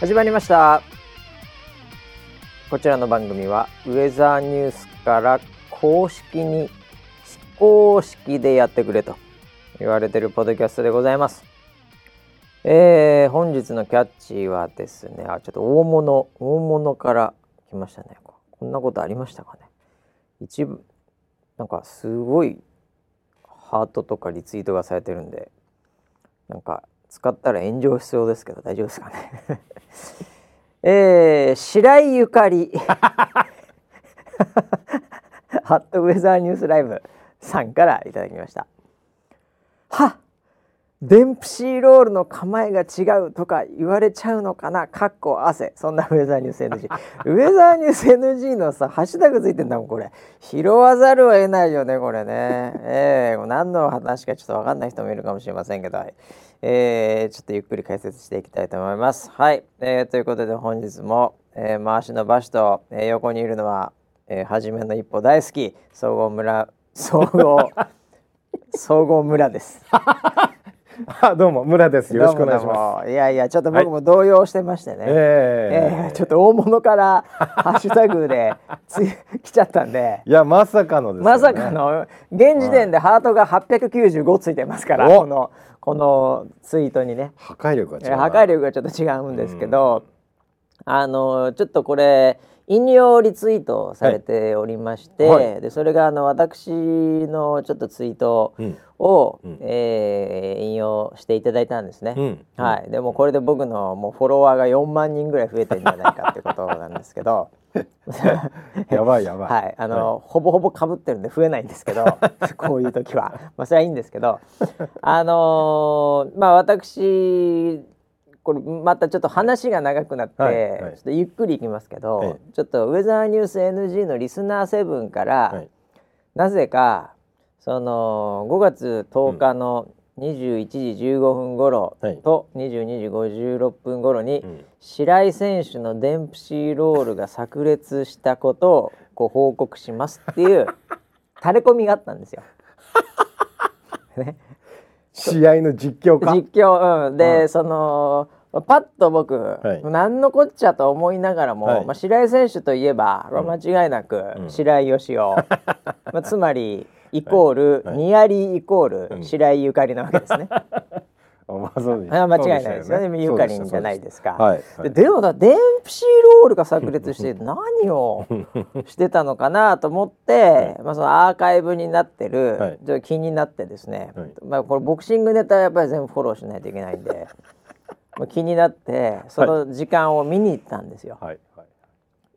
始まりました。こちらの番組はウェザーニュースから公式に非公式でやってくれと言われてるポッドキャストでございます。えー、本日のキャッチはですねあちょっと大物大物から来ましたね。こんなことありましたかね。一部なんかすごいハートとかリツイートがされてるんでなんか使ったら炎上しそうですけど大丈夫ですかね。えー、白井ゆかり。ハットウェザーニュースライブさんからいただきました。はデンプシーロールの構えが違うとか言われちゃうのかな？かっこ汗。そんなウェザーニュース NG ウェザーニュース NG のさハッシュタグついてんだもんこれ。拾わざるを得ないよねこれね。えー、何の話かちょっと分かんない人もいるかもしれませんけど、えー、ちょっとゆっくり解説していきたいと思います。はい、えー、ということで本日も、えー、回しの場所と、えー、横にいるのは、えー、初めの一歩大好き総合村総合 総合村です。あどうも村です。よろしくお願いします。いやいやちょっと僕も動揺してましてね、はい、えー、えー、ちょっと大物から ハッシュタグでつ来ちゃったんで。いやまさかの、ね、まさかの現時点でハートが895ついてますから、はい、このこのツイートにね。破壊力が違う破壊力がちょっと違うんですけど、あのちょっとこれ引用リツイートされておりまして、はい、でそれがあの私のちょっとツイートを、うん、えー、引用していただいたんですね、うん、はい、でもこれで僕のもうフォロワーが4万人ぐらい増えてるんじゃないかってことなんですけど やばいやばい、はい、あの、はい、ほぼほぼかぶってるんで増えないんですけど こういう時は。まあそれはいいんですけど。あのー、まあ私これまたちょっと話が長くなって、はいはい、ちょっとゆっくりいきますけど、ちょっとウェザーニュース NG のリスナー7から、はい、なぜかその5月10日の21時15分頃と22時56分頃に、白井選手のデンプシーロールが炸裂したことをご報告しますっていうタレコミがあったんですよ。ね。試合の実況か？実況、うん、で、そのパッと僕、はい、何のこっちゃと思いながらも、はい、まあ、白井選手といえば、うん、間違いなく、白井義雄、まあ、つまりイコール、はい、ニアリーイコール、うん、白井ゆかりなわけですね。まあ、そう 間違いないですよね、ね、ゆかりんじゃないですか。はい。はい、ででもだデンプシーロールが炸裂して 何をしてたのかなと思って、はい、まあ、そのアーカイブになってる、はい、ちょっと気になってですね、まあ、これボクシングネタやっぱり全部フォローしないといけないんで。まあ、気になってその時間を見に行ったんですよ。はい。はい、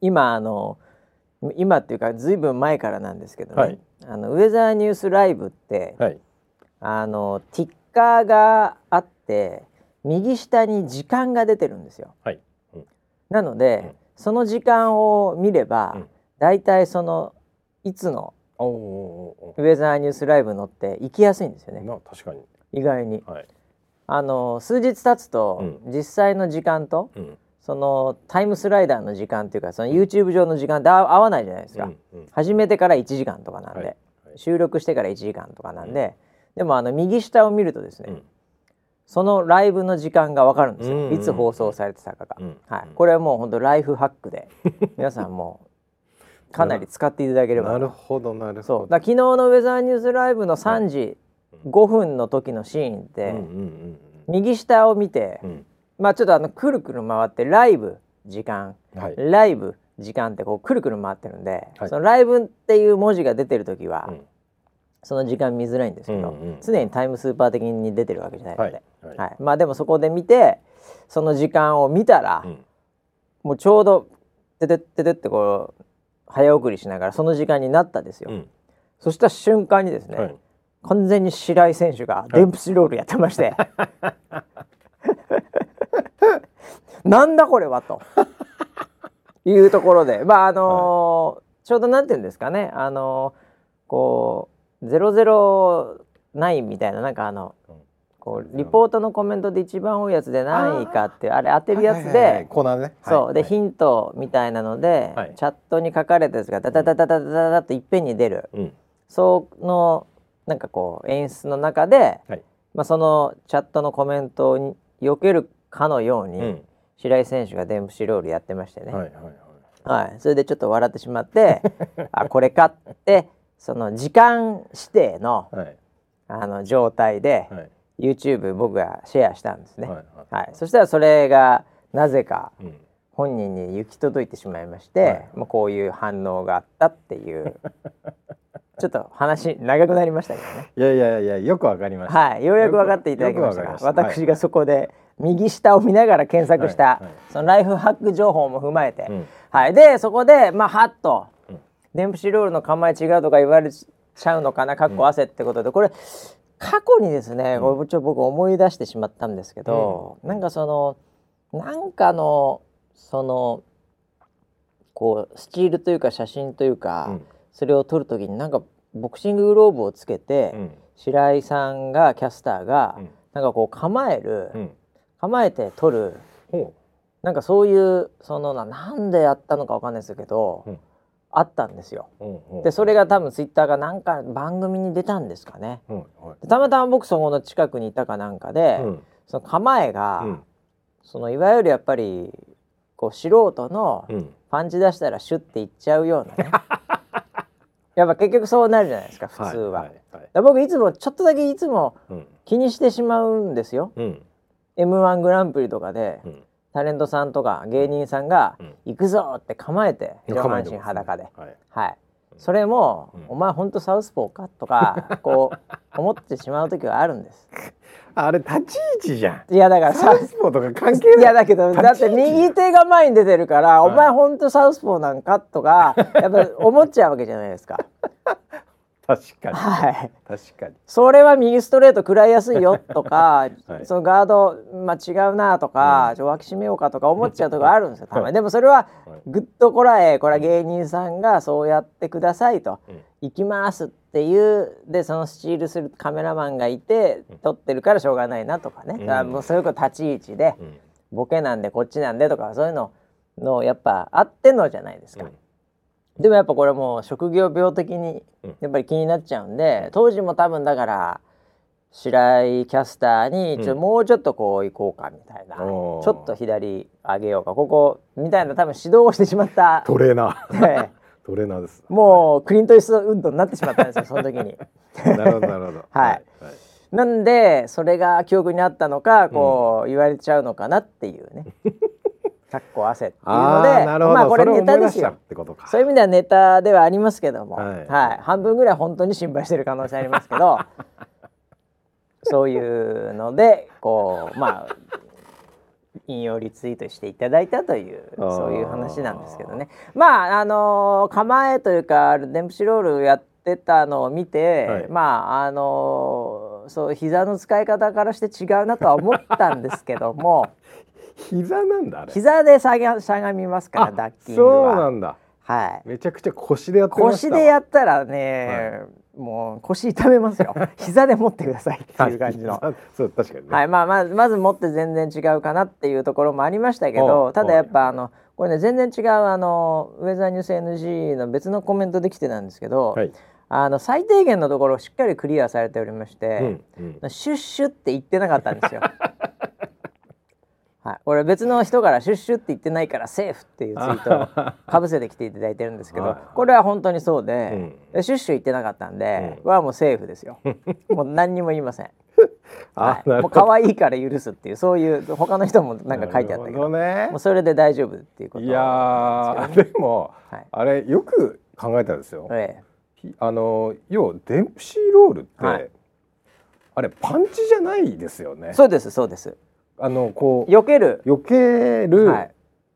今あの今っていうかずいぶん前からなんですけどね、はい、あのウェザーニュースライブって、はい、あのティッカーがあって右下に時間が出てるんですよ。はい。うん、なので、うん、その時間を見れば、うん、だいたいそのいつのウェザーニュースライブ乗って行きやすいんですよね。確かに。意外に、はい、あの数日経つと、実際の時間と、そのタイムスライダーの時間っていうかその YouTube 上の時間って合わないじゃないですか、うんうん、始めてから1時間とかなんで、はい。はい、収録してから1時間とかなんで、うん、でもあの右下を見るとですね、うん、そのライブの時間が分かるんですよ、うん。うん、いつ放送されてたかが、うん。うん、はい、これはもう本当ライフハックで 皆さんもかなり使っていただければ。なるほどなるほど。そう。だ昨日のウェザーニュースライブの3時5分の時のシーンって、右下を見て、まあちょっとあのくるくる回ってライブ時間、はい、ライブ時間ってこうくるくる回ってるんで、はい、そのライブっていう文字が出てる時は、うん、その時間見づらいんですけど、うんうん、常にタイムスーパー的に出てるわけじゃないので、はい、はい、まあでもそこで見てその時間を見たら、うん、もうちょうどててててってこう早送りしながらその時間になったですよ。うん、そした瞬間にですね、完全に白井選手がデンプシロールやってまして、なんだこれはと。いうところで。まああのーはい、ちょうどなんていうんですかね。あのー、こう009みたいななんかあの、こうリポートのコメントで一番多いやつで何位かってあれ当てるやつで、コーナーね。そう、で、ヒントみたいなので、チャットに書かれたやつがダダダダダダダダといっぺんに出る、うん、そのなんかこう演出の中で、はい、まあ、そのチャットのコメントを避けるかのように、うん、白井選手がデンプシーロールやってましてね、はいはいはい。はい、それでちょっと笑ってしまって あこれかってその時間指定の,、あの状態で、はい、YouTube 僕がシェアしたんですね、はいはい。はい、そしたらそれがなぜか本人に行き届いてしまいまして、はい、まあ、こういう反応があったっていう。ちょっと話長くなりましたけどね。いやいやいやよくわかりました。はい。ようやく分かっていただきました。私がそこで右下を見ながら検索した、はいはい、そのライフハック情報も踏まえて、うん、はい。でそこでまあハッと、うん、デンプシーロールの構え違うとか言われちゃうのかなかっこ汗ってことで、これ過去にですね、これちょ僕思い出してしまったんですけど、うん、なんかそのなんかのそのこうスチールというか写真というか、うん、それを撮る時になんかボクシンググローブをつけて、うん、白井さんがキャスターが、うん、なんかこう構える、構えて撮る、なんかそういうそのななんでやったのかわかんないですけど、あったんですよ。でそれが多分ツイッターがなんか番組に出たんですかね。たまたま僕そこの近くにいたかなんかで、その構えが、そのいわゆるやっぱりこう素人のパンチ出したらシュッていっちゃうようなね、やっぱ結局そうなるじゃないですか普通は。僕いつもちょっとだけいつも気にしてしまうんですよ。うん、m 1グランプリとかで、うん、タレントさんとか芸人さんが「行くぞ!」って構えて上半身裸で。はい、はいそれも、うん、お前本当サウスポーか？とか こう思ってしまう時はあるんです。あれ立ち位置じゃん。いやだからサウスポーとか関係ない。いやだけどだって右手が前に出てるから、はい、お前本当サウスポーなんか？とかやっぱ思っちゃうわけじゃないですか。確かに、はい、確かに。それは右ストレート食らいやすいよとか、はい、そのガード、まあ、違うなとか、うん、脇締めようかとか思っちゃうとこあるんですよたまに。でもそれはぐっとこらえこれは芸人さんがそうやってくださいと、うん、行きますっていうでそのスチールするカメラマンがいて撮ってるからしょうがないなとかね、うん、だもうそういう立ち位置で、ボケなんでこっちなんでとかそういうののやっぱあってのじゃないですか。でもやっぱこれもう職業病的にやっぱり気になっちゃうんで、当時も多分だから白井キャスターにちょ、もうちょっとこう行こうかみたいな、ちょっと左上げようかここみたいな多分指導をしてしまったトレーナー、トレーナーです。もうクリント・イーストウッドになってしまったんですよその時に。なるほどなるほど。はい、はい、なんでそれが記憶にあったのかこう、言われちゃうのかなっていうねかっこ汗っていうのでまあこれネタですよ。そういう意味ではネタではありますけども、はい、はい、半分ぐらい本当に心配してる可能性ありますけど。そういうのでこうまあ引用リツイートしていただいたというそういう話なんですけどね。まああのー、構えというかデンプシロールやってたのを見て、はい、まああのー、そう膝の使い方からして違うなとは思ったんですけども 膝なんだあれ。膝でしゃしゃがみますからダッキングは。そうなんだ。はい。めちゃくちゃ腰でやってま腰でやったらね、はい、もう腰痛めますよ。膝で持ってくださいっていう感じの。そう確かに、ね、はい。まあまずまず持って全然違うかなっていうところもありましたけどただやっぱあのこれね全然違うあのウェザーニュース NG の別のコメントできてたんですけど、はい。あの最低限のところをしっかりクリアされておりまして、うんうん、シュッシュって言ってなかったんですよ。はい、これ別の人から「シュッシュ」って言ってないから「セーフ」っていうツイートをかぶせてきていただいてるんですけどこれは本当にそうで、うん、シュッシュ言ってなかったんで、うん、はもうセーフですよ。もう何にも言いません。はい、もう可愛いから許すっていうそういう他の人もなんか書いてあったけどね、もうそれで大丈夫っていうこといやでも、はい、あれよく考えたんですよ。ええ、あの要デンプシーロールって、はい、あれパンチじゃないですよね。そうですそうです。あのこう避ける。避ける、はい、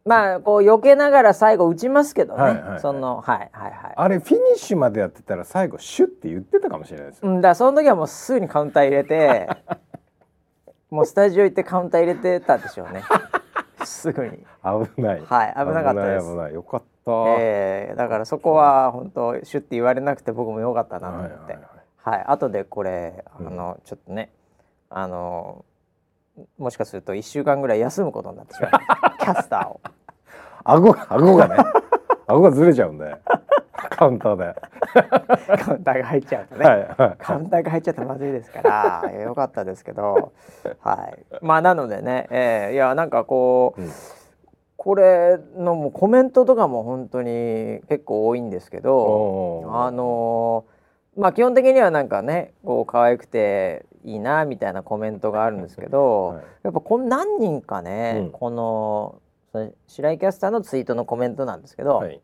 まあこう避けながら最後打ちますけどね、はいはいはい、そのはいはいはい。あれフィニッシュまでやってたら最後シュッて言ってたかもしれないですうん、だその時はもうすぐにカウンター入れて もうスタジオ行ってカウンター入れてたでしょうね。すぐに。危ない。はい危なかったです。危ないよかった、えー、だからそこは本当シュッて言われなくて僕もよかったなと思って、はい、はい。はい、後でこれあの、うん、ちょっとねあのもしかすると1週間ぐらい休むことになってしまう。キャスターを。顎顎がね。顎がずれちゃうんで。カウンターで。カウンターが入っちゃうとね、はいはい、カウンターが入っちゃったらまずいですから。よかったですけど。はい。まあなのでね、えー、いやなんかこう、うん、これのもコメントとかも本当に結構多いんですけどあのまあ基本的にはなんかねこう可愛くていいなみたいなコメントがあるんですけど、はい、やっぱこ何人かね、うん、この白井キャスターのツイートのコメントなんですけど、はい、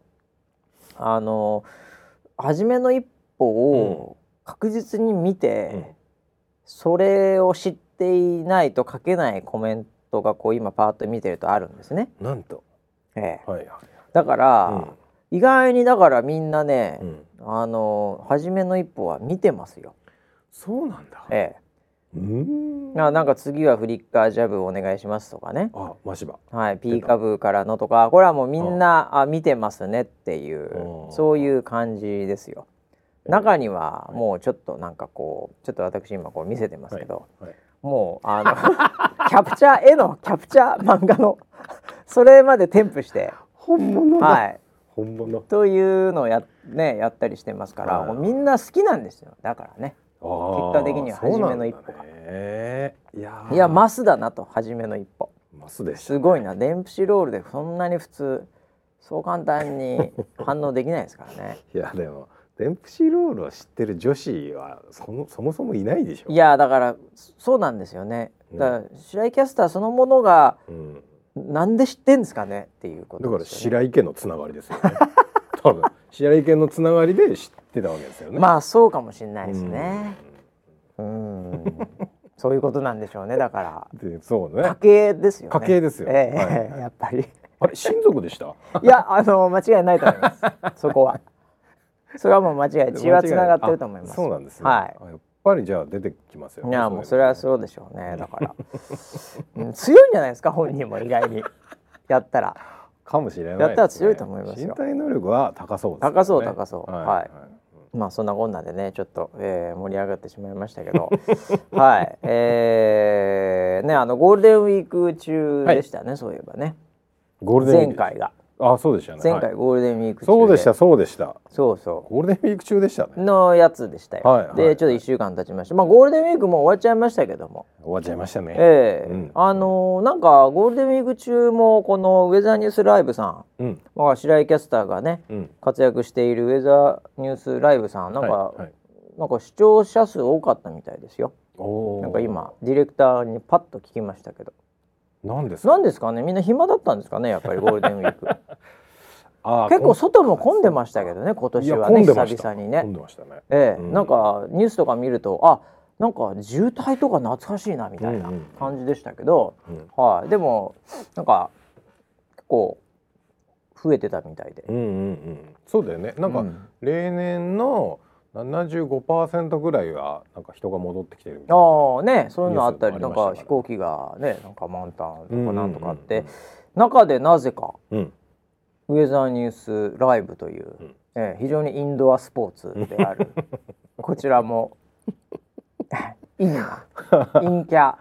あの初めの一歩を確実に見て、うん、それを知っていないと書けないコメントがこう今パーッと見てるとあるんですね。なんと、ええ、はいはい、だから、うん、意外にだからみんなね、うん、あの初めの一歩は見てますよ。そうなんだ。ええ。うん。なんか次はフリッカージャブお願いしますとかね。あマシバはいピーカブからのとかこれはもうみんなあ見てますねっていうそういう感じですよ。中にはもうちょっとなんかこうちょっと私今こう見せてますけど、はいはい、もうあの キャプチャー絵のキャプチャー漫画のそれまで添付して本物はい。本物。というのをや,、ね、やったりしてますから、みんな好きなんですよ。だからね結果的には初めの一歩が、ね、いやいやマスだなと初めの一歩。マスですごいな。デンプシーロールでそんなに普通そう簡単に 反応できないですからね。いやでもデンプシーロールを知ってる女子はそもそもそもいないでしょ。いやだからそうなんですよね。だから、白井キャスターそのものが、うん、なんで知ってんですかねっていうこと、ね、だから白井家のつながりですよね多分。白井家のつながりで知ってたわけですよね。まあそうかもしれないですね。うん。そういうことなんでしょうねだから。そうね。家系ですよ、ね、家系ですよ、ええーはい、やっぱり。あれ親族でした？いやあの間違いないと思います。そこは。それはもう間違い血はつながってると思います。そうなんですね、はい、やっぱりじゃあ出てきますよ、ね、いやもうそれはそうでしょうねだから、うん、強いんじゃないですか本人も意外に。やったらかもしれない、ね、やったら強いと思います身体能力は高そうです、ね、高そう高そう、はい、はい。まあそんなこんなでねちょっと、えー、盛り上がってしまいましたけど。はい。えー、ねあのゴールデンウィーク中でしたね、はい、そういえばね。ゴールデン前回があそうでしたね。前回ゴールデンウィークそうでしたそうでした。そうそう。ゴールデンウィーク中でしたね。のやつでしたよ、はい、でちょっと1週間経ちました。まあゴールデンウィークも終わっちゃいましたけども。終わっちゃいましたね。ええ。ーうん、あのー、なんかゴールデンウィーク中もこのウェザーニュースライブさん、うん、まあ、白井キャスターがね、うん、活躍しているウェザーニュースライブさん。なんか、はいはい、なんか視聴者数多かったみたいですよ。なんか今ディレクターにパッと聞きましたけど何ですか？ですかね？みんな暇だったんですかね？やっぱりゴールデンウィーク。結構外も混んでましたけどね今年はね久々にね。ね。ええ、うん、なんかニュースとか見るとあなんか渋滞とか懐かしいなみたいな感じでしたけど、うん。うん、はい、でもなんか結構増えてたみたいで。うんうんうん、そうだよね。なんか、例年の75%ぐらいはなんか人が戻ってきてるみたいなああねそういうのあったりなんか飛行機がねなんか満タンとかなんとかあって、中でなぜか、うん。ウェザーニュースライブという、うん、えー、非常にインドアスポーツである。こちらもインな陰キャ。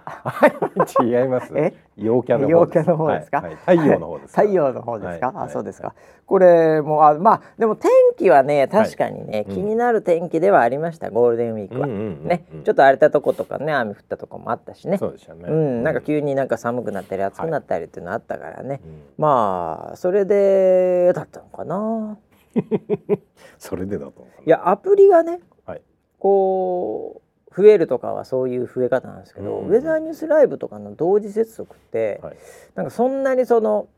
違います。え？陽キャの陽キャの方ですか、はい。はい、太陽の方です太陽の方ですか、はい、あそうですか、これもあまあでも天気はね確かにね、気になる天気ではありましたゴールデンウィークは、ねちょっと荒れたとことかね雨降ったとこもあったしね。そうでしたね。うんなんか急になんか寒くなったり暑くなったりっていうのあったからね、まあそれでだったのかな。それでだといやアプリがね、こう増えるとかはそういう増え方なんですけど、うん、ウェザーニュースライブとかの同時接続って、はい、なんかそんなにその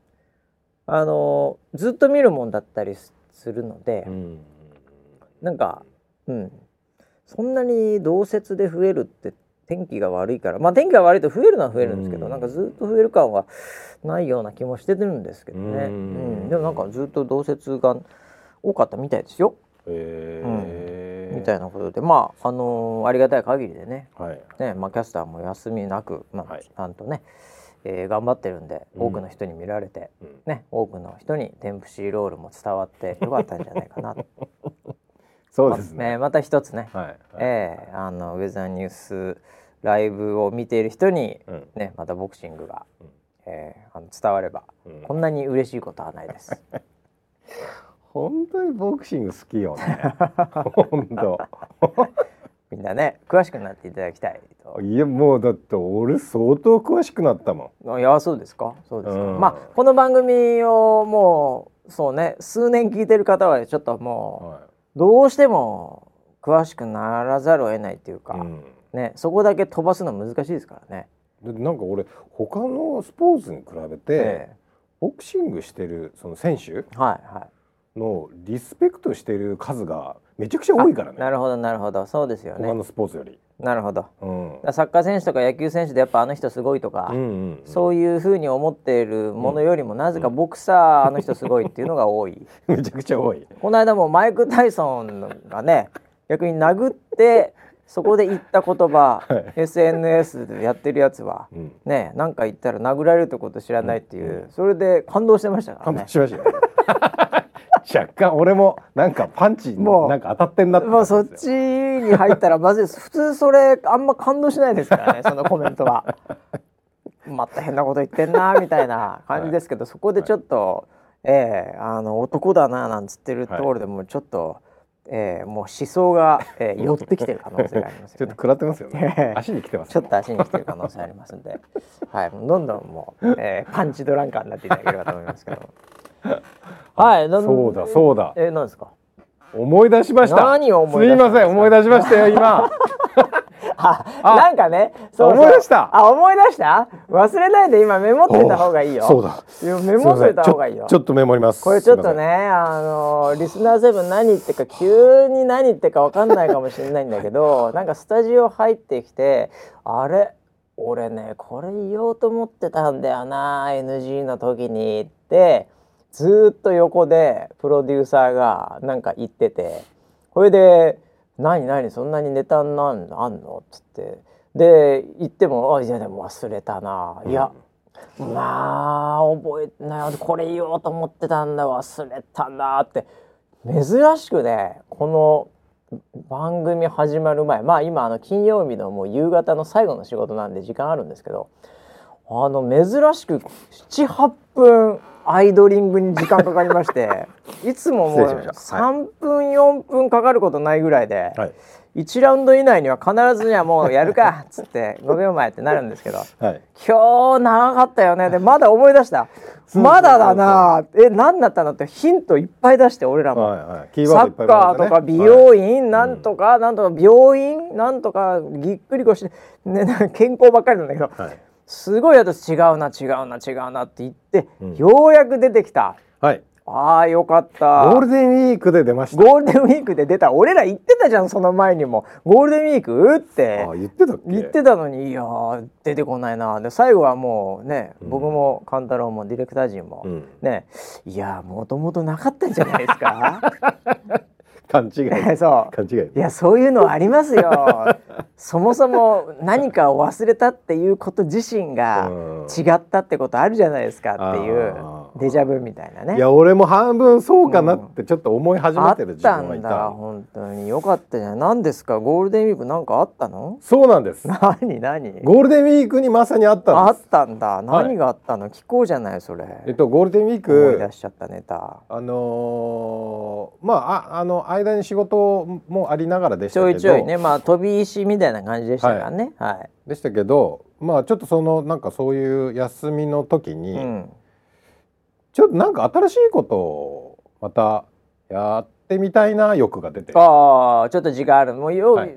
あのずっと見るもんだったりするので、うん、なんか、うん、そんなに同説で増えるって天気が悪いからまあ天気が悪いと増えるのは増えるんですけど、うん、なんかずっと増える感はないような気もしてるんですけどね、うん、でもなんかずっと同説が多かったみたいですよ。えー、うん、みたいなことでまああのー、ありがたい限りでね,、はい。ねまあ、キャスターも休みなく、まあはい、ちゃんとね、えー、頑張ってるんで多くの人に見られて、うん、ね、多くの人にテンプシーロールも伝わってよかったんじゃないかなと。そうですね、ままた一つね、はい。はい、えー、あのウェザーニュースライブを見ている人に、ね、またボクシングが、うん、えー、あの伝われば、うん、こんなに嬉しいことはないです。本当にボクシング好きよね。本当。みんなね詳しくなっていただきたいと。いやもうだって俺相当詳しくなったもん。いやそうですかそうですか、うん、まあこの番組をもうそうね数年聞いてる方はちょっともう、はい、どうしても詳しくならざるを得ないっていうか、うん、ねそこだけ飛ばすの難しいですからね。なんか俺他のスポーツに比べて、ええ、ボクシングしてるその選手、はいはい、のリスペクトしてる数がめちゃくちゃ多いからね。なるほどなるほど。そうですよね。他のスポーツより。なるほど、うん、サッカー選手とか野球選手でやっぱあの人すごいとか、うんうんうん、そういうふうに思っているものよりも、うん、なぜかボクサーあの人すごいっていうのが多い。めちゃくちゃ多い。この間もマイク・タイソンがね逆に殴ってそこで言った言葉、はい、SNS でやってるやつは、うん、ねなんか言ったら殴られるってこと知らないっていう、うん、それで感動してましたからね。感動しました、若干俺もなんかパンチもなんか当たってんなってもうそっちに入ったらまずいです普通それあんま感動しないですからね そのコメントは。また変なこと言ってんなみたいな感じですけど、はい、そこでちょっと、はい、ええー、あの男だななんつってるところでもちょっと。はいえー、もう思想が、えー、寄ってきてる可能性があります、ね、ちょっと食らってますよね。足に来てます、ちょっと足に来てる可能性ありますんで、はい、どんどんもう、えー、パンチドランカーになっていただければと思いますけど。はい、そうだそうだ。えー、なんですか？思い出しました。何を思い出。すいません、思い出しましたよ今。あなんかねそう思い出した？あ思い出した？忘れないで今メモってた方がいいよそうだメモってた方がいいよちょっとメモりますこれちょっとねあのリスナーセブン何言ってか急に何言ってか分かんないかもしれないんだけど なんかスタジオ入ってきてあれ？俺ねこれ言おうと思ってたんだよな NG の時にってずっと横でプロデューサーがなんか言っててこれで何何そんなにネタなんあんの?」っつって。で言っても「あいやでも忘れたな」いや、うん、まあ覚えてないこれ言おうと思ってたんだ。忘れたなって。珍しくねこの番組始まる前まあ今あの金曜日のもう夕方の最後の仕事なんで時間あるんですけどあの珍しく78分アイドリングに時間かかりましてい。つももう3分4分かかることないぐらいで、はい、1ラウンド以内には必ずにはもうやるかっ つって5秒前ってなるんですけど、はい、今日長かったよね。でまだ思い出した。まだだなえ何だったのってヒントいっぱい出して俺らも、はいはい、サッカーとか美容院、はい、なんとか、なんとか病院なんとかぎっくり腰、ね、健康ばっかりなんだけど。はいすごい私違うな違うな違うなって言って、うん、ようやく出てきた。はい。ああよかった。ゴールデンウィークで出ました。ゴールデンウィークで出た。俺ら言ってたじゃんその前にも。ゴールデンウィークって。言ってた言ってたのにいや出てこないな。で最後はもうね、うん、僕も勘太郎もディレクター陣も、うん、ねいやもともとなかったんじゃないですか？勘違い。そう。勘違い。いやそういうのありますよ。そもそも何かを忘れたっていうこと自身が違ったってことあるじゃないですかっていうデジャブみたいなね。いや俺も半分そうかなってちょっと思い始めてる自分がいた、うん、あったんだ本当に。よかったじゃん。何ですか？ゴールデンウィークなんかあったの？そうなんです。何？何？ゴールデンウィークにまさにあったあったんだ。何があったの、はい、聞こうじゃないそれ。えっとゴールデンウィーク思い出しちゃったネタ。あのー、まあああの間に仕事もありながらでしたけど。ちょいちょいね。まあ飛び石みたいな感じでしたからね、はい、はい、でしたけどまあちょっとそのなんかそういう休みの時に、うん、ちょっとなんか新しいことをまたやってみたいな欲が出てああちょっと時間ある。もうよ、はい、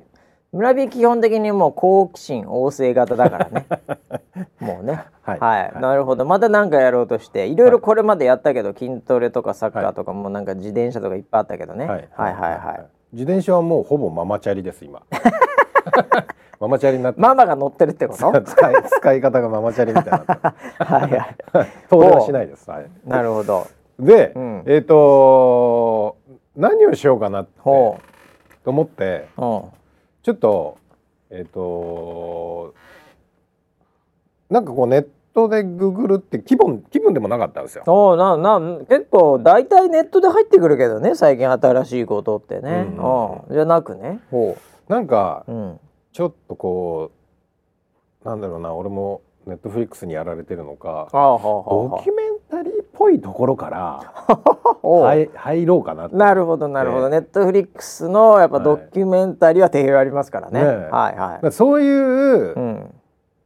村人基本的にもう好奇心旺盛型だからね。もうね。はい、はい、なるほど。また何かやろうとしていろい。ろこれまでやったけど、筋トレとかサッカーとかもなんか自転車とかいっぱいあったけどね、はい、はい。はい。はい。自転車はもうほぼママチャリです今 ママチャリになって。ママが乗ってるってこと？使い使い方がママチャリみたいな はいはい。遠出はしないです、はい、なるほど。で、うん、えっ、ー、と何をしようかなってと思って、ちょっとえっ、ー、となんかこうネットでググるって気分気分でもなかったんですよ。そうなな結構大体ネットで入ってくるけどね最近新しいことってね。うん、じゃなくね。なんか、うん、ちょっとこうなんだろうな俺もネットフリックスにやられてるのかドキュメンタリーっぽぽいところから 入入ろうかななるほどなるほど。ネットフリックスのやっぱドキュメンタリーは定評ありますからね、ね、はいはい。そういう、うん。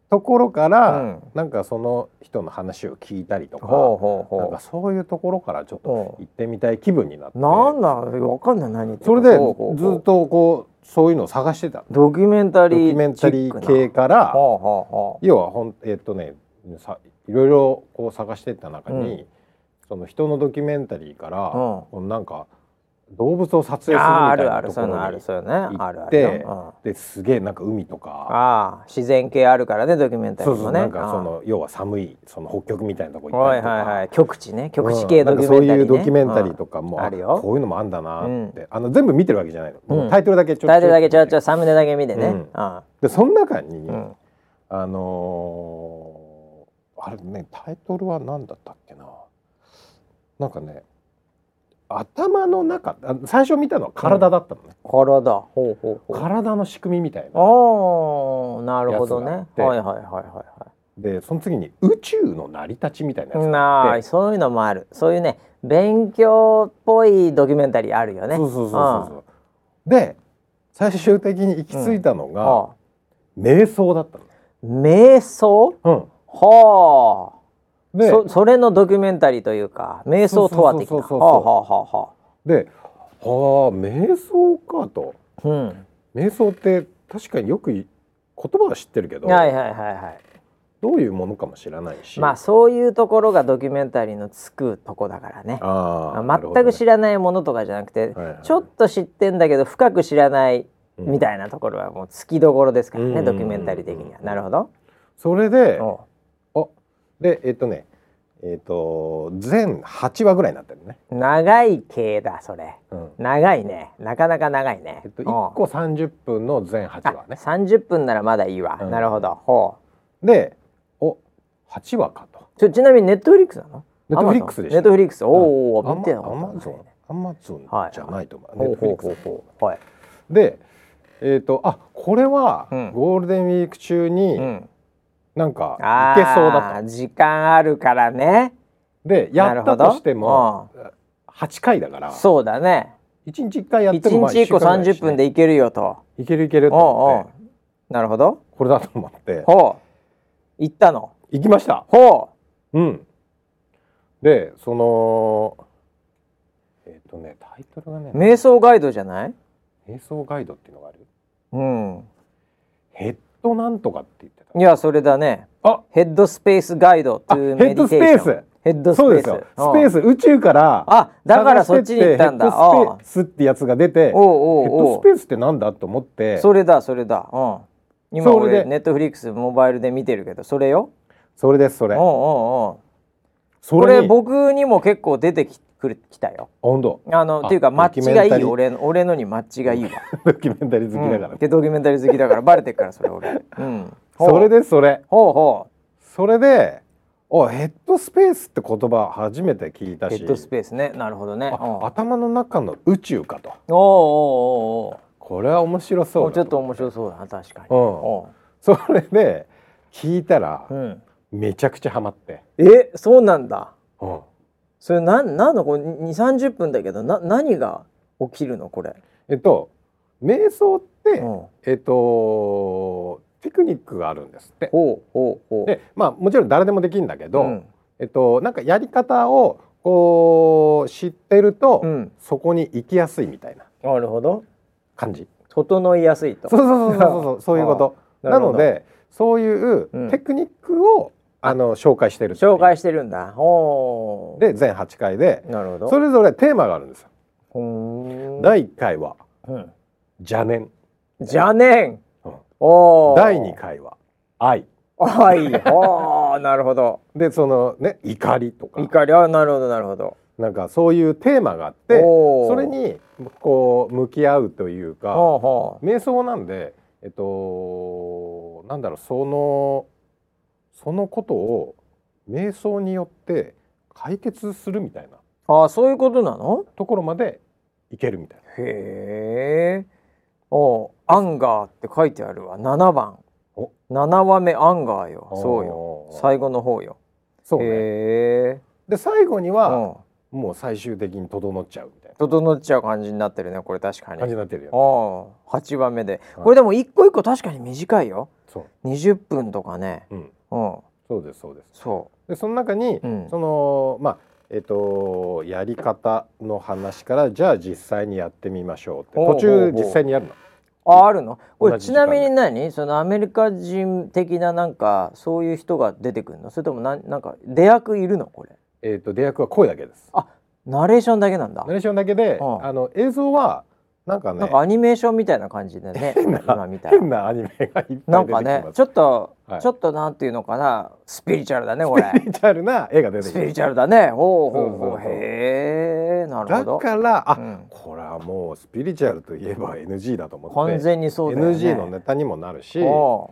ところから、うん、なんかその人の話を聞いたりとかなんかそういうところからちょっと行ってみたい気分になって。なんだわかんない。何それでずっとこうそういうのを探してたドキュメンタリードキュメンタリー系から要はほんえっとねさいろいろこう探してった中に、うん、その人のドキュメンタリーから、うん、なんか動物を撮影するみたいなところに行ってですげえなんか海とか。あ自然系あるからねドキュメンタリーもね。なんかその要は寒いその北極みたいなとこ行ったりとか、はいはいはい、極地ね極地系ドキュメンタリー、ね、そういうドキュメンタリーとかも、あるよ。こういうのもあんだなって、あの全部見てるわけじゃないの、タイトルだけちょっとタイトルだけちょっとサムネだけ見てね、でその中に、あのあれねタイトルは何だったっけな。なんかね頭の中最初見たのは体だったのね、うん、体ほう。ほう。体の仕組みみたいな。あなるほどね。はいはいはいはいはい。でその次に宇宙の成り立ちみたいなやつがあって。そういうのもある。そういうね勉強っぽいドキュメンタリーあるよね。そうそうそうそうで最終的に行き着いたのが、うん、瞑想だったの。瞑想、うん、はあでそそれのドキュメンタリーというか瞑想とは的な。はあはあはあはあ。で、はあ瞑想かと。うん。瞑想って確かによく言葉は知ってるけど。はいはいはいはい。どういうものかも知らないし。まあそういうところがドキュメンタリーのつくとこだからね。ああ。全く知らないものとかじゃなくて、はいはい、ちょっと知ってんだけど深く知らないみたいなところはもうつきどころですからね、ドキュメンタリー的には。なるほど。それで。でえっ、とねえっ、と全8話ぐらいになってるね。長い系だそれ、うん、長いね。なかなか長いね、えっと、1個30分の全8話ね。30分ならまだいいわ、うん、なるほど。ほう。でお8話かと。ちょちなみにネットフリックスなの？ネットフリックスでしネットフリックス。おお、見てなかった、ね、アマゾンアマゾンじゃないと思う、はい、ネットフリックス。はい。でえっ、ー、とあこれはゴールデンウィーク中に、うんなんかいけそうだと。時間あるからね。でやったとしても8回だから。そうだね。1日1回やっても1日1個30分でいけるよと。いけるいけると思って。なるほど。これだと思って。ほう。行ったの。行きました。ほう。うん。でそのえっ、ー、とねタイトルがね。瞑想ガイドじゃない？瞑想ガイドっていうのがある？うん。ヘッドなんとかって言ってたいやそれだね。あ。ヘッドスペースガイドというメディテーションヘッドスペース。スペース宇宙からあだからそっちに行ったんだ。ヘッドスペースってやつが出ておうおうヘッドスペースってなんだと思って。それだそれだ。うん。今俺ネットフリックスモバイルで見てるけどそれよ。それですそれ。おうおうおうそれ僕にも結構出てきくる来たよ。本当。あのっていうかマッチがいい俺俺のにマッチがいいわ。ドキュメンタリー好きだから、でドキュメンタリー好きだからバレてるからそれ俺。うん。それでそれ。ほうほう。それで。おヘッドスペースって言葉初めて聞いたし。ヘッドスペースね。なるほどね。頭の中の宇宙かと。おおおこれは面白そうちょっと面白そうだな確かに、うん、それで聞いたら、うん、めちゃくちゃハマって。えそうなんだ、うん、それなんなんのこれ？2 3 0分だけどな何が起きるのこれ？えっと瞑想って、うん、えっとテクニックがあるんですって。でまあもちろん誰でもできるんだけど、うん、えっとなんかやり方をこう知ってると、うん、そこに行きやすいみたいななるほど。感じ。整いやすいと。そうそうそうそうそうそう いうこと。なのでそういうテクニックをあの紹介してる紹介してるんだ。で全8回でなるほど。それぞれテーマがあるんですよ。第1回は、うん、邪念。邪念、第2回は愛。愛。あ なるほど。でそのね怒りとか。怒り。あなるほどなるほど。なんかそういうテーマがあってそれにこう向き合うというか瞑想なんでえっとなんだろうそのそのことを瞑想によって解決するみたいな。ああそういうことなの？ところまでいけるみたいな。へえ。お Anger って書いてあるわ。7番。7話目 Anger よ。そうよ。最後の方よ。そうね。で最後には、もう最終的に整っちゃうみたいな。整っちゃう感じになってるねこれ確かに。感じになってるよ、ね、8番目で、これでも一個一個確かに短いよ。そう。20分とかね。うん、うん、そうですそうです。そう。でその中に、うん、そのまあえっ、ー、とやり方の話からじゃあ実際にやってみましょうって。途中実際にやるの？ああるの？これちなみに何？そのアメリカ人的ななんかそういう人が出てくるの？それともななんか出役いるの？これ。えっ、ー、と出役は声だけです。あナレーションだけなんだ。ナレーションだけで、うん、あの映像はなんかね。なんかアニメーションみたいな感じでね 今みたいな変なアニメがいっぱいなんかねちょっと、はい、ちょっとなんていうのかなスピリチュアルだねこれ。スピリチュアルな絵が出てスピリチュアルだね。ほうほうほう。へえなるほど。だからあ、うん、これはもうスピリチュアルといえば NG だと思って。完全にそうだよ、ね、NG のネタにもなるし面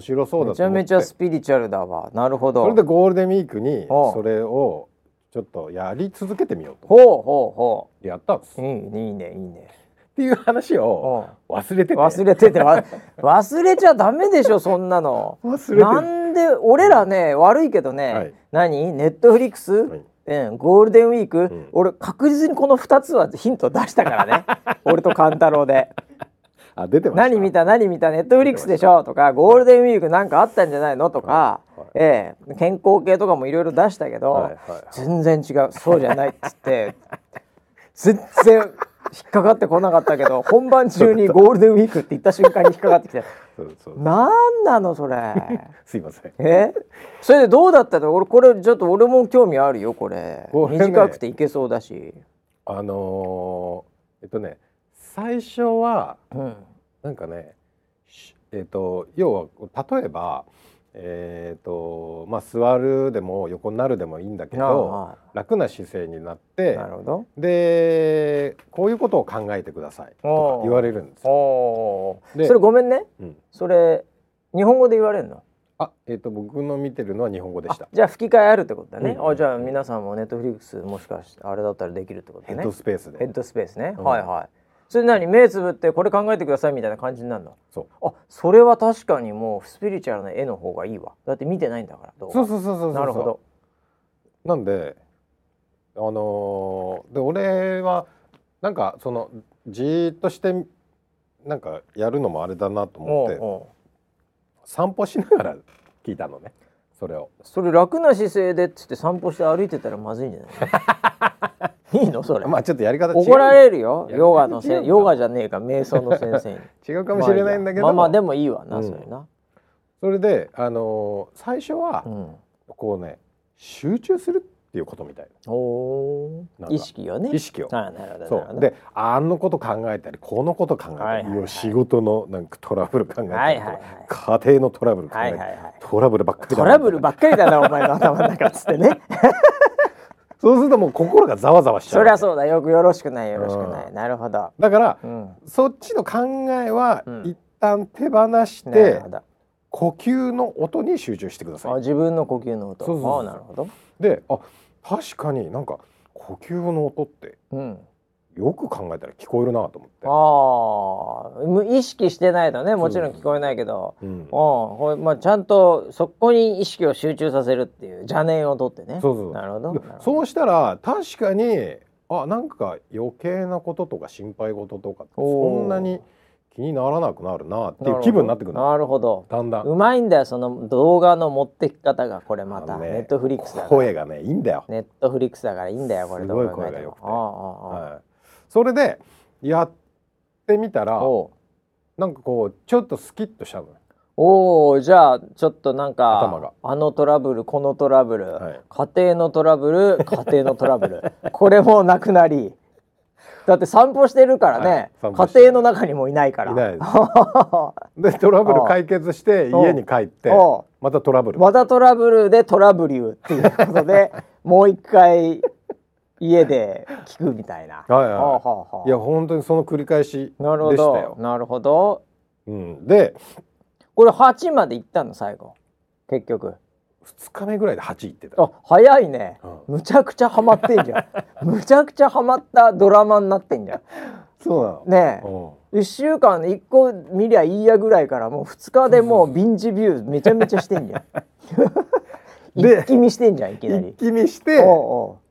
白そうだめちゃめちゃスピリチュアルだわ。なるほど。それでゴールデンウィークにそれをちょっとやり続けてみようと。ほうほうほう。やったんです。いいねいいねいいねっていう話を忘れてて。忘れてて 忘れちゃダメでしょそんなの。なんで俺らね悪いけどね、はい、何？ネットフリックス、はい。うん、ゴールデンウィーク、うん、俺確実にこの2つはヒント出したからね。俺と勘太郎で。あ出て何見た。何見た？ネットフリックスでしょ？とかゴールデンウィークなんかあったんじゃないの？とか、はい。はい、ええ、健康系とかもいろいろ出したけど、はいはいはい、全然違う。そうじゃないっつって。全然引っかかってこなかったけど 本番中にゴールデンウィークって言った瞬間に引っかかってきて。なんなのそれ。すいません。え？それでどうだったの？俺これちょっと俺も興味あるよこれ、ね、短くていけそうだし。あのー、えっとね最初は、うん、なんかねえっと要は例えばえーとまあ、座るでも横になるでもいいんだけど楽な姿勢になってなるほどでこういうことを考えてくださいとか言われるんですよ。それごめんね、うん、それ日本語で言われるの？あ、えっ、ー、と僕の見てるのは日本語でした。じゃあ吹き替えあるってことだね。うん、あじゃあ皆さんもネットフリックスもしかしてあれだったらできるってことね。ヘッドスペースで。ヘッドスペースね。うん、はいはい。それ何目つぶってこれ考えてくださいみたいな感じになるの？そう。あそれは確かにもうスピリチュアルな絵の方がいいわ。だって見てないんだからそうそうそうそうなるほど。なんであのー、で俺はなんかそのじーっとしてなんかやるのもあれだなと思って散歩しながら聞いたのね。それを。それ楽な姿勢でっつって散歩して歩いてたらまずいんじゃない？いいの？それ。まあちょっとやり方怒られるよ。ヨガのせヨガじゃねえか瞑想の先生に。違うかもしれないんだけど。まあまあでもいいわな、うん、それな。それであのー、最初は、うん、こうね集中するっていうことみたいお意識をね。意識を。あなるほどそう。であのこと考えたりこのこと考えたり、はいはいはい、仕事のなんかトラブル考えたりはいはいはい、家庭のトラブル考えたり、はいはいはい、トラブルばっかりトラブルばっかりだなお前の頭の中っつってねそうするともう心がざわざわしちゃうそりゃそうだ。よくよろしくないよろしくない、うん、なるほど。だから、うん、そっちの考えは、一旦手放して呼吸の音に集中してください。あ自分の呼吸の音。そうそう。あなるほど。であ確かになんか呼吸の音って、うんよく考えたら聞こえるなと思って。ああ意識してないとねもちろん聞こえないけど、うん、これまあ、ちゃんとそこに意識を集中させるっていう邪念を取ってね。そうそうなるほど。そうしたら確かにあなんか余計なこととか心配事とかそんなに気にならなくなるなっていう気分になってくるなるほど。だんだん。うまいんだよその動画の持ってき方がこれまた、ね、ネットフリックスだ声がねいいんだよ。ネットフリックスだからいいんだよこれすごい声がよくて。ああああ、はいそれでやってみたらなんかこうちょっとスキッとしたのおおじゃあちょっとなんかあのトラブルこのトラブル、はい、家庭のトラブル 家庭のトラブルこれもなくなり。だって散歩してるからね、はい、家庭の中にもいないから。いないで トラブル解決して家に帰ってまたトラブル。またトラブルでトラブリューっていうことで もう一回家で聞くみたいな。はいはい。はあはあ、いや本当にその繰り返しでしたよ。なるほど。うん、でこれ八まで行ったの？最後結局。二日目ぐらいで八行ってた。あ早いね、うん、むちゃくちゃハマってんじゃん。むちゃくちゃハマったドラマになってんじゃん。そうなの。ねえ。一週間一個見りゃいいやぐらいからもう二日でもう ビンジビューめちゃめちゃしてんじゃん。一気見してんじゃんいきなり。一気見して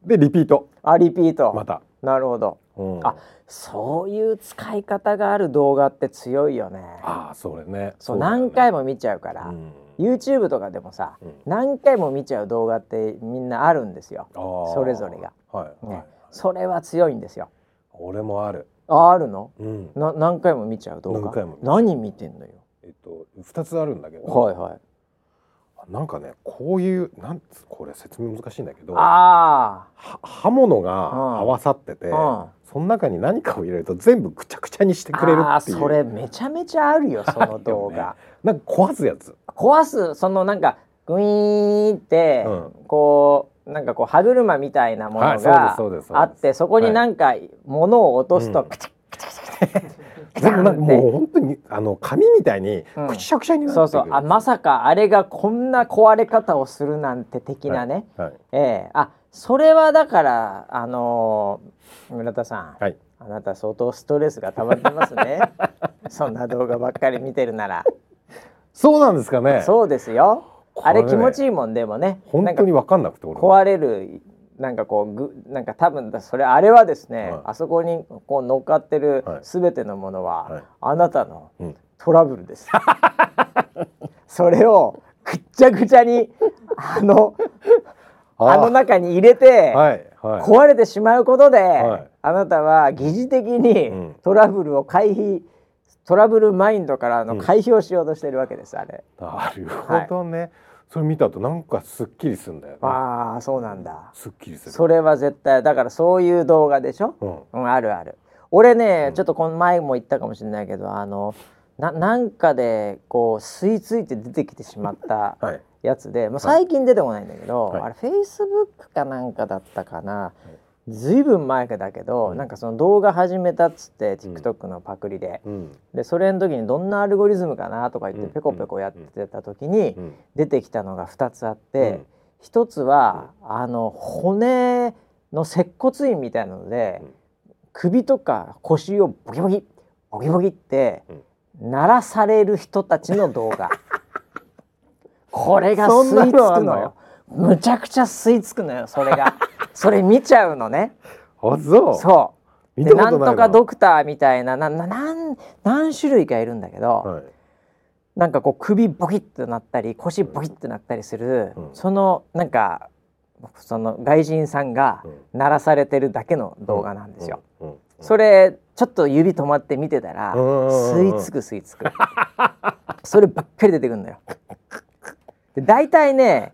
でリピート。あリピート。また。なるほど、うん、あそういう使い方がある動画って強いよね。ああそれね。そう、ね、何回も見ちゃうから、うん、YouTube とかでもさ、うん、何回も見ちゃう動画ってみんなあるんですよ。それぞれが、はいね、はい、それは強いんですよ。俺もある。ああるの、うん、な何回も見ちゃう動画。何回も何見てんのよ。えっと二つあるんだけど。はいはいなんかねこういうなんこれ説明難しいんだけどあ刃物が合わさってて、うん、その中に何かを入れると全部ぐちゃぐちゃにしてくれるっていう。それめちゃめちゃあるよその動画、ね、なんか壊すやつ。壊すそのなんかグイーンって、うん、こうなんかこう歯車みたいなものがあってそこになんか物を落とすと、くちゃくちゃくちゃでも なんかもう本当にあの紙みたいにくしゃくしゃになってる、うん、そうそう。あまさかあれがこんな壊れ方をするなんて的なね、はいはい、えー、あそれはだからあのー、村田さん、はい、あなた相当ストレスが溜まってますね。そんな動画ばっかり見てるなら。そうなんですかね。そうですよ。あれ気持ちいいもんでもね。本当に分かんなくて壊れるなんかこうぐなんか多分それあれはですね、はい、あそこにこう乗っかってるすべてのものは、はい、あなたのトラブルです。うん、それをぐっちゃぐちゃにあのあの中に入れて、はいはい、壊れてしまうことで、あなたは疑似的にトラブルを回避、トラブルマインドからの回避をしようとしてるわけです、あれ。なるほどね。それ見たとなんかすっきりするんだよ、ね、ああそうなんだ。すっきりする。それは絶対だからそういう動画でしょ、うん、うん、あるある。俺ね、うん、ちょっとこの前も言ったかもしれないけどあのななんかでこう吸い付いて出てきてしまった やつで、はい、まあ、最近出てこないんだけど、はい、あれフェイスブックかなんかだったかな、はいずいぶん前だけど、うん、なんかその動画始めたっつって TikTok のパクリで、うん、でそれの時にどんなアルゴリズムかなとか言ってペコペコやってた時に出てきたのが2つあって、うん、1つは、あの骨の接骨院みたいなので、首とか腰をボキボキボキボキって鳴らされる人たちの動画。これが吸い付くのよ。むちゃくちゃ吸い付くのよそれが。それ見ちゃうのね。あそう？そう。でなんとかドクターみたいななな何何種類かいるんだけど、はい、なんかこう首ボキッとなったり腰ボキッとなったりする、うん、そのなんかその外人さんが鳴らされてるだけの動画なんですよ。それちょっと指止まって見てたら吸い付く吸い付く。そればっかり出てくるんだよ。で大体ね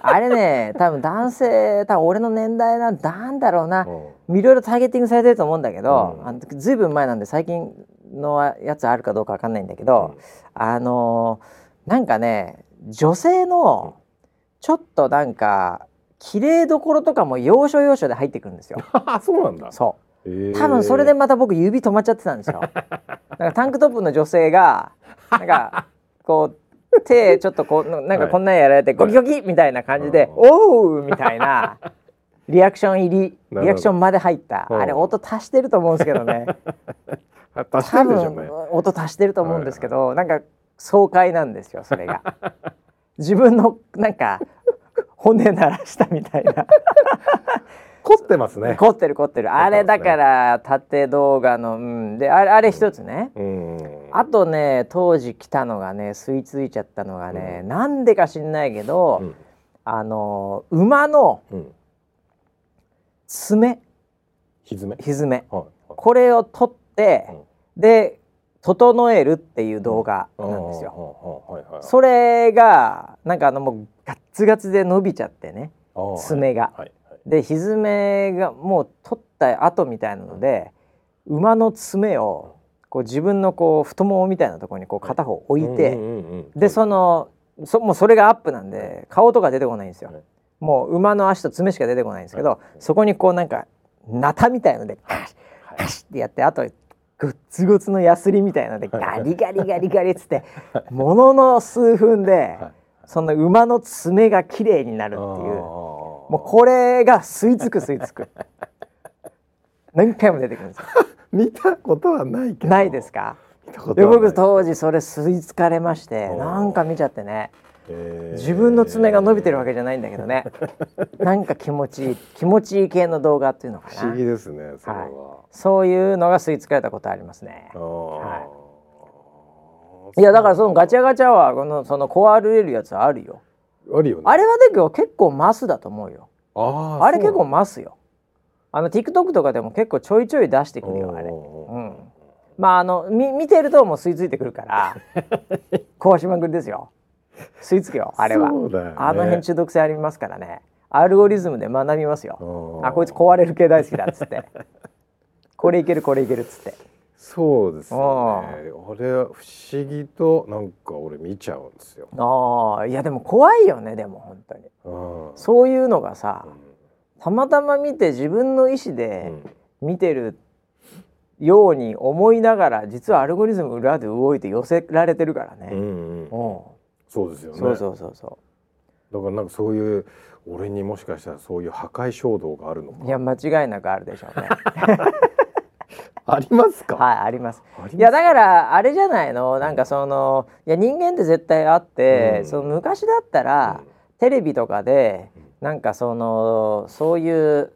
あれね多分男性多分俺の年代なんなんだろうな、いろいろターゲティングされてると思うんだけど、うん、あのずいぶん前なんで最近のやつあるかどうかわかんないんだけど、うん、あのー、なんかね女性のちょっとなんか綺麗どころとかも要所要所で入ってくるんですよ。そうなんだ。そう。多分それでまた僕指止まっちゃってたんですよ。なんかタンクトップの女性がなんかこう手ちょっとこうなんかこんなんやられて、ゴキゴキみたいな感じで「おう!」みたいな リアクション入りリアクションまで入った。あれ音足してると思うんですけどね。多分音足してると思うんですけど、なんか爽快なんですよそれが。自分のなんか骨鳴らしたみたいな。凝ってますね。凝ってる凝ってる、あれだから縦動画のうん。であれあれ一つね、うん、あとね当時来たのがね吸い付いちゃったのがね、うん、なんでか知んないけど、うん、あの馬の爪、ひずめ？ひずめ、はい、これを取って、で整えるっていう動画なんですよ。それがなんかあのもうガッツガツで伸びちゃってね爪が。はいで蹄がもう取った後みたいなので馬の爪をこう自分のこう太ももみたいなところにこう片方置いて、でそのそもうそれがアップなんで顔とか出てこないんですよ。もう馬の足と爪しか出てこないんですけど、そこにこうなんかナタみたいのでカシッカシッってやってあとグッツグツのヤスリみたいのでガリガリガリガリっつってものの数分でその馬の爪が綺麗になるっていう。もうこれが吸い付く吸い付く。何回も出てくるんですよ見たことはないけど。ないですか？で僕当時それ吸い付かれましてなんか見ちゃってね。自分の爪が伸びてるわけじゃないんだけどね。なんか気持ちいい気持ちいい系の動画っていうのかな。不思議ですねそれは、はい、そういうのが吸い付かれたことありますね。はい。いやだからそのガチャガチャはこのその壊れるやつあるよ。あるよ、ね、あれはだけど結構マスだと思うよ。ああれ結構マスよあの TikTok とかでも結構ちょいちょい出してくるよあれ。うん。まああのみ見てるともう吸い付いてくるから壊しまくりですよ。吸い付けよあれは、ね、あの辺中毒性ありますからね。アルゴリズムで学びますよ。あこいつ壊れる系大好きだっつって。これいけるこれいけるっつって。そうですね。あれ不思議となんか俺見ちゃうんですよ。ああいやでも怖いよねでも本当に。そういうのがさ、うん、たまたま見て自分の意思で見てるように思いながら実はアルゴリズム裏で動いて寄せられてるからね、うんうん、そうですよね。そうそうそうそう。だからなんかそういう俺にもしかしたらそういう破壊衝動があるのいや間違いなくあるでしょうね。ありますか？はいあります。いやだからあれじゃないの？なんかそのいや人間って絶対あって、うん、その昔だったら、うん、テレビとかでなんかそのそういう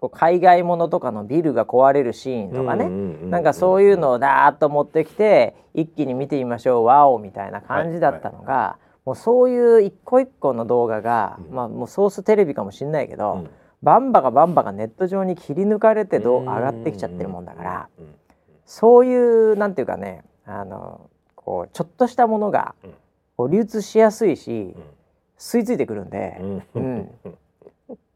こう海外ものとかのビルが壊れるシーンとかね。なんかそういうのをダーッと持ってきて一気に見てみましょうワオみたいな感じだったのが、はいはい、もうそういう一個一個の動画が、うん、まあもうソーステレビかもしんないけど、うん、バンバがバンバがネット上に切り抜かれてどう上がってきちゃってるもんだから、そういうなんていうかねあのこうちょっとしたものがこう流通しやすいし、吸い付いてくるんで。うん。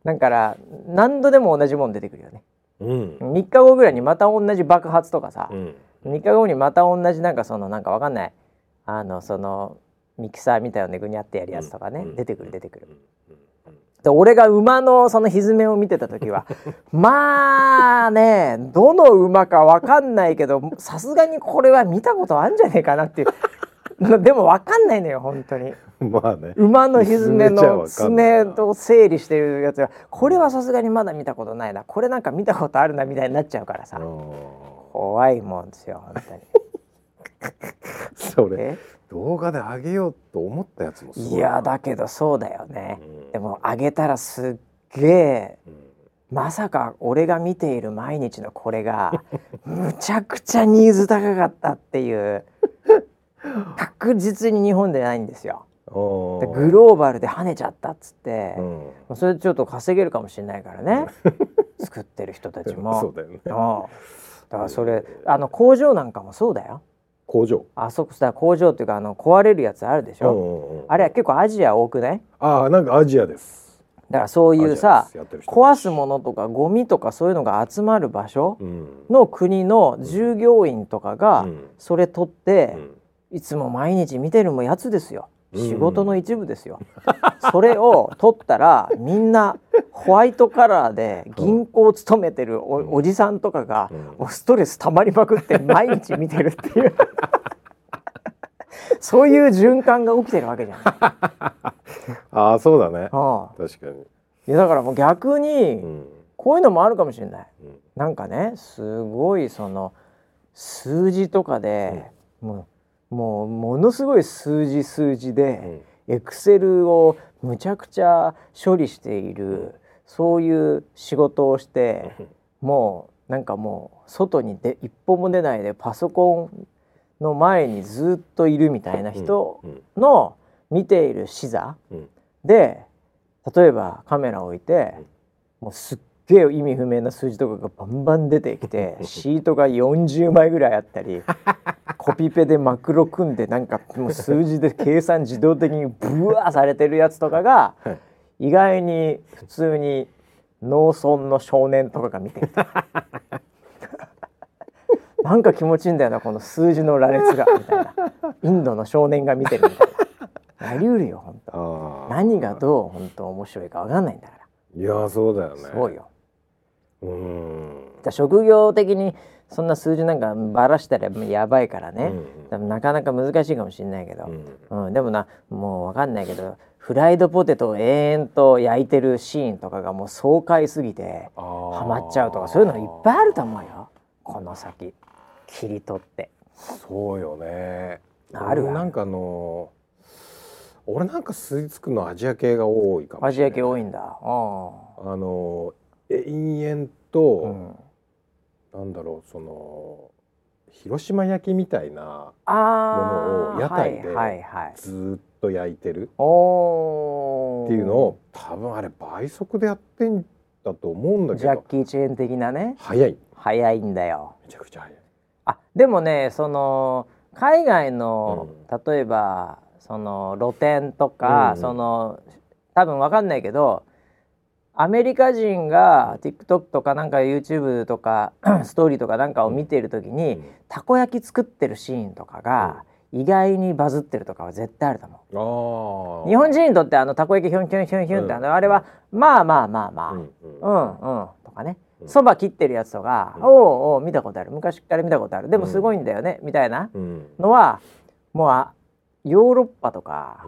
だから何度でも同じもん出てくるよね、うん、3日後ぐらいにまた同じ爆発とかさ、うん、3日後にまた同じなんかそのなんかわかんない。あのそのミキサーみたいなぐにゃってやるやつとかね、うん、出てくる出てくる。で俺が馬のその蹄を見てた時は まあねどの馬かわかんないけどさすがにこれは見たことあるんじゃねえかなっていう。でも分かんないのよ本当に。まあね。馬の蹄の爪と整理してるやつがこれはさすがにまだ見たことないな。これなんか見たことあるなみたいになっちゃうからさ。怖いもんですよ本当に。それ動画で上げようと思ったやつもいやだけどそうだよね、うん、でも上げたらすっげえ、うん、まさか俺が見ている毎日のこれが むちゃくちゃニーズ高かったっていう。確実に日本でないんですよ。でグローバルで跳ねちゃったっつって、うん、それでちょっと稼げるかもしれないからね。作ってる人たちも。そうだよね。だからそれあの工場なんかもそうだよ。工場？あそこさ工場っていうかあの壊れるやつあるでしょ。あれは結構アジア多くない？あなんかアジアです。だからそういうさ壊すものとかゴミとかそういうのが集まる場所の国の従業員とかがそれ取って、うん。いつも毎日見てるもやつですよ仕事の一部ですよ、うん、それを取ったらみんなホワイトカラーで銀行を勤めてるお,、おじさんとかが、うん、ストレス溜まりまくって毎日見てるっていう。そういう循環が起きてるわけじゃない。ああそうだね、ああ確かに。いやだからもう逆に、こういうのもあるかもしれない、うん、なんかねすごいその数字とかで、もうもうものすごい数字数字で、エクセルをむちゃくちゃ処理している、そういう仕事をして、もうなんかもう外にで一歩も出ないでパソコンの前にずっといるみたいな人の見ている視座で例えばカメラを置いてもうすっげえ意味不明な数字とかがバンバン出てきて シートが40枚ぐらいあったり コピペでマクロ組んでなんかもう数字で計算自動的にブワーされてるやつとかが意外に普通に農村の少年とかが見て なんか気持ちいいんだよなこの数字の羅列がみたいな。インドの少年が見てるみたいな。なりうるよ本当。何がどう本当面白いか分かんないんだから。いやそうだよね。そうようん。職業的にそんな数字なんかばらしたらやばいからね、うん、なかなか難しいかもしれないけど、うん、うん、でもなもう分かんないけどフライドポテトを延々と焼いてるシーンとかがもう爽快すぎてハマっちゃうとかそういうのいっぱいあると思うよ。この先切り取って。そうよね。あるなんかあの俺なんか吸い付くのアジア系が多いかもアジア系多いんだ。あの延々と、うん、なんだろうその広島焼きみたいなものを屋台でずっと焼いてるっていうのを多分あれ倍速でやってんだと思うんだけど。ジャッキー・チェーン的なね。早い。早いんだよ。めちゃくちゃ早い。あでもねその海外の、うん、例えばその露店とか、うん、その多分わかんないけどアメリカ人が TikTok とかなんか YouTube とか ストーリーとかなんかを見ている時に、うん、たこ焼き作ってるシーンとかが、意外にバズってるとかは絶対あると思う。日本人にとってあのたこ焼きヒュンヒュンヒュンヒュンって、うん、あれはまあまあまあまあ、うん、うん、うんとかねそば切ってるやつとか、うん、おうおう見たことある昔から見たことあるでもすごいんだよね、みたいなのはもうヨーロッパとか、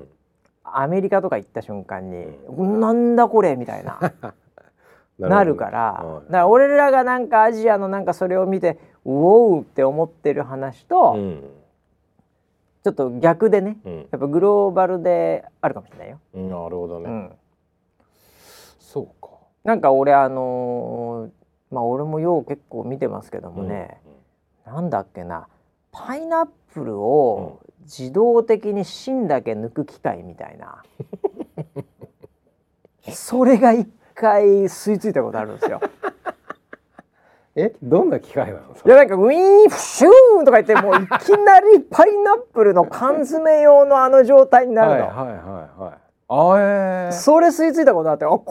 アメリカとか行った瞬間に、うん、なんだこれみたいな。なるから、だから俺らがなんかアジアのなんかそれを見てうおうって思ってる話と、うん、ちょっと逆でね、うん、やっぱグローバルであるかもしれないよ。なるほどね、そうか。なんか俺あのー、まあ俺もよう結構見てますけどもね、うん、なんだっけなパイナップルを自動的に芯だけ抜く機械みたいな。それが一回吸い付いたことあるんですよ。えどんな機械なの？いやなんかウィーンフシューンとか言ってもういきなりパイナップルの缶詰用のあの状態になるの。はいはいはいはい。あえー、それ吸い付いたことあってあこん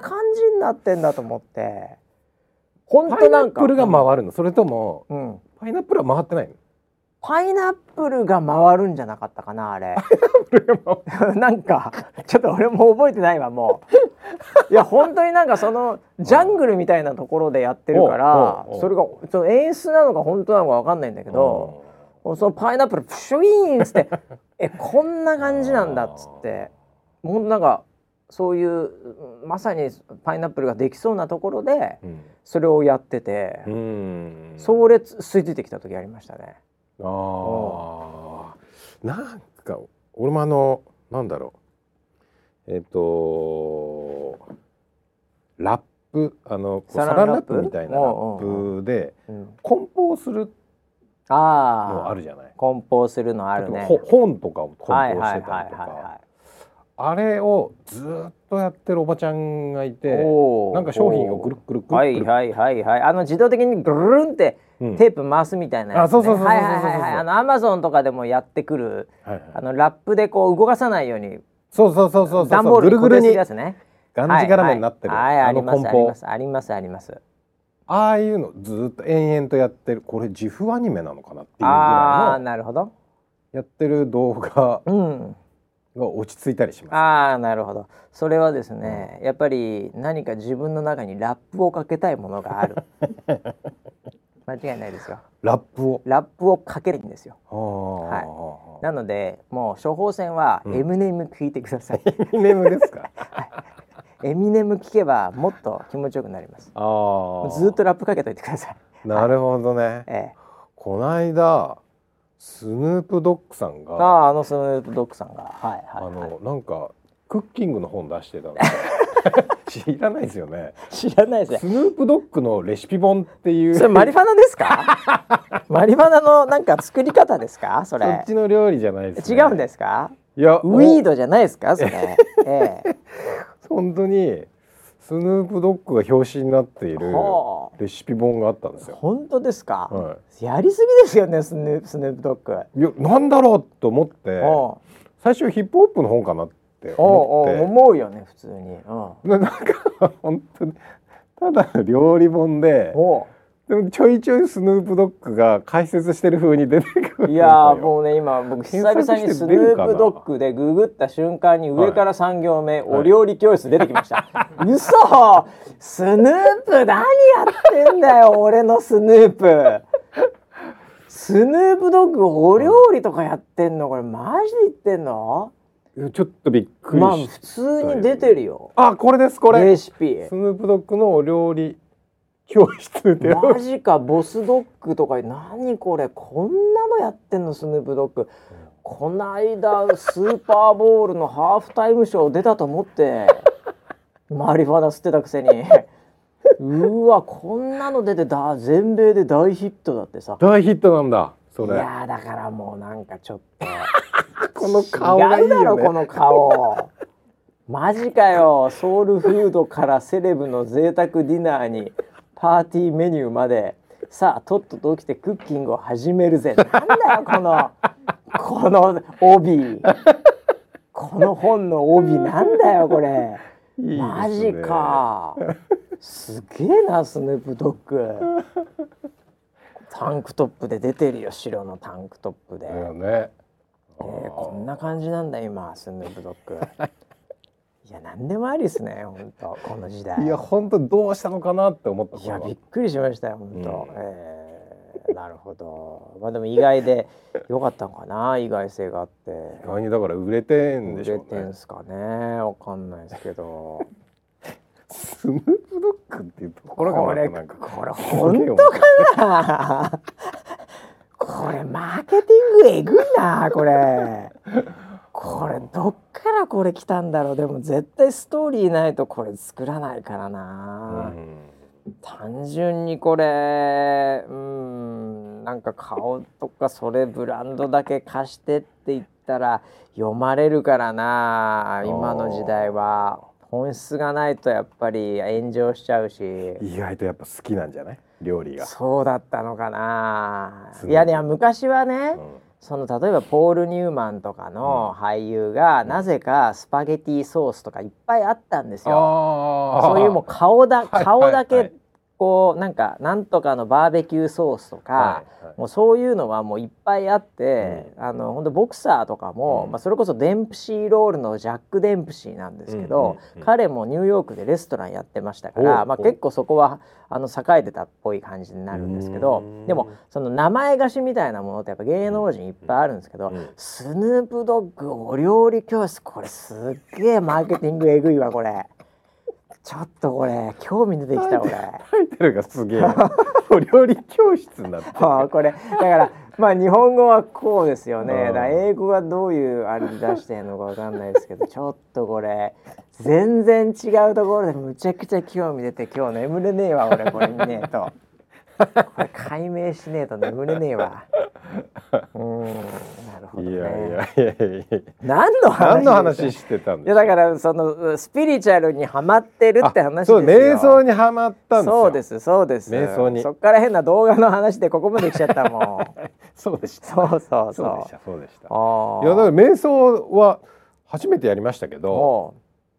な感じになってんだと思って。本当なんか。パイナップルが回るの？それとも、うん、パイナップルは回ってないの？パイナップルが回るんじゃなかったかなあれ。なんかちょっと俺も覚えてないわもう。いや本当になんかそのジャングルみたいなところでやってるからそれがその演出なのか本当なのか分かんないんだけどそのパイナップルプシュイーンっつって えこんな感じなんだっつってもうなんかそういうまさにパイナップルができそうなところでそれをやってて、うん、それ吸い付いてきた時ありましたね。ああなんか俺もあのなんだろう。えっ、ー、とラップあのサランラップ？みたいなラップで梱包するのあるじゃない？梱包するのあるね。本とかを梱包してたりとか。あれをずっとやってるおばちゃんがいてなんか商品をぐるぐるぐる。はいはいはいはい。あの自動的にぐるんってテープ回すみたいなやつ、ね、あそうそうそうそうはいはいはいあのアマゾンとかでもやってくる、はいはい、あのラップでこう動かさないようにそうそうそうそう段ボールに固定するやつね。がんじがらめになってる、はい、はい、ありますありますありますあります。ああいうのずっと延々とやってる。これ自負アニメなのかなっていうぐらいのあなるほど。やってる動画、うん。が落ち着いたりします、ああなるほど。それはですね、うん、やっぱり何か自分の中にラップをかけたいものがある 間違いないですよ。ラップを？ラップをかけるんですよ。はい、なのでもう処方箋はエミネム聞いてください、エミネムですか、はい。エミネム聞けばもっと気持ちよくなります。あずっとラップかけといてください。なるほどね。はい、ええ、この間スヌープドッグさんがああのスヌープドッグさんが。はいはい、あのなんかクッキングの本出してたの 知らないですよね。知らないですね。スヌープドッグのレシピ本っていう。それマリファナですか？マリファナのなんか作り方ですか？それ。そっちの料理じゃないです、ね、違うんですか？いやウィードじゃないですか？それ、ええ、本当にスヌープドッグが表紙になっているレシピ本があったんですよ。本当ですか、はい、やりすぎですよねスヌープドッグ。いやなんだろうと思って最初ヒップホップの本かなって思って。思うよね普通に。なんか本当に。ただの料理本で。でもちょいちょいスヌープドッグが解説してる風に出てくるいやもうね今僕久々にスヌープドッグでググった瞬間に上から3行目、はい、お料理教室出てきました、はい、嘘！スヌープ何やってんだよ俺のスヌープ。スヌープドッグお料理とかやってんの？これマジで言ってんの？ちょっとびっくりまあ普通に出てるよ。あこれですこれ。レシピ。スヌープドッグのお料理教室でマジかボスドッグとか何これこんなのやってんのスヌープドッグ。こないだスーパーボールのハーフタイムショー出たと思ってマリファナ吸ってたくせに。うわこんなの出てだ全米で大ヒットだってさ。大ヒットなんだそれ。いやだからもうなんかちょっと。この顔がいいよ、ね、この顔。マジかよ。ソウルフードからセレブの贅沢ディナーにパーティーメニューまで。さあとっとと起きてクッキングを始めるぜ。なんだよこのこの帯。この本の帯。なんだよこれ。いい、ね、マジか。すげえなスヌープドッグタンクトップで出てるよ白のタンクトップで、ね、えー、こんな感じなんだ今スヌープドッグ。いや何でもありですね本当この時代。いや本当どうしたのかなって思ったいやびっくりしましたよ本当、うん、えー、なるほど。まあでも意外でよかったのかな意外性があって。意外にだから売れてんでしょうね。売れてんすかねわかんないですけどスヌープドッグっていうところがこれこれ本当かな。これマーケティングえぐいなこれ。これどっからこれ来たんだろう。でも絶対ストーリーないとこれ作らないからな、うん、単純にこれうんなんか顔とかそれブランドだけ貸してって言ったら読まれるからな今の時代は。本質がないとやっぱり炎上しちゃうし。意外とやっぱ好きなんじゃない？料理が。そうだったのかな。い。やいや昔はね、うん。その例えばポール・ニューマンとかの俳優が、なぜかスパゲティソースとかいっぱいあったんですよ。そういうもう顔だ 顔だけこうなんかなんとかのバーベキューソースとか、はいはい、もうそういうのはもういっぱいあって、うん、あの本当ボクサーとかも、うん、まあ、それこそデンプシーロールのジャック・デンプシーなんですけど、うんうんうん、彼もニューヨークでレストランやってましたから、まあ、結構そこはあの栄えてたっぽい感じになるんですけどでもその名前貸しみたいなものってやっぱ芸能人いっぱいあるんですけど、スヌープドッグお料理教室。これすっげえマーケティングえぐいわこれ。ちょっとこれ興味出てきた俺。タイトルがすげえ。お料理教室になって あこれ。だからまあ日本語はこうですよね。だ英語がどういうあれで出してんのかわかんないですけど ちょっとこれ全然違うところでむちゃくちゃ興味出て今日眠れねえわ俺これ見ねえと。これ解明しねえと眠れねえわ。うん、なるほど、ね、いやいやいやいや。何の話？何の話してたんいやだからそのスピリチュアルにはまってるって話そう瞑想にはまったんですそうですそうです。瞑想に。そっから変な動画の話でここまで来ちゃったもん。そうでした。そうそうそう。そうでしたそうでした。いやだから瞑想は初めてやりましたけど、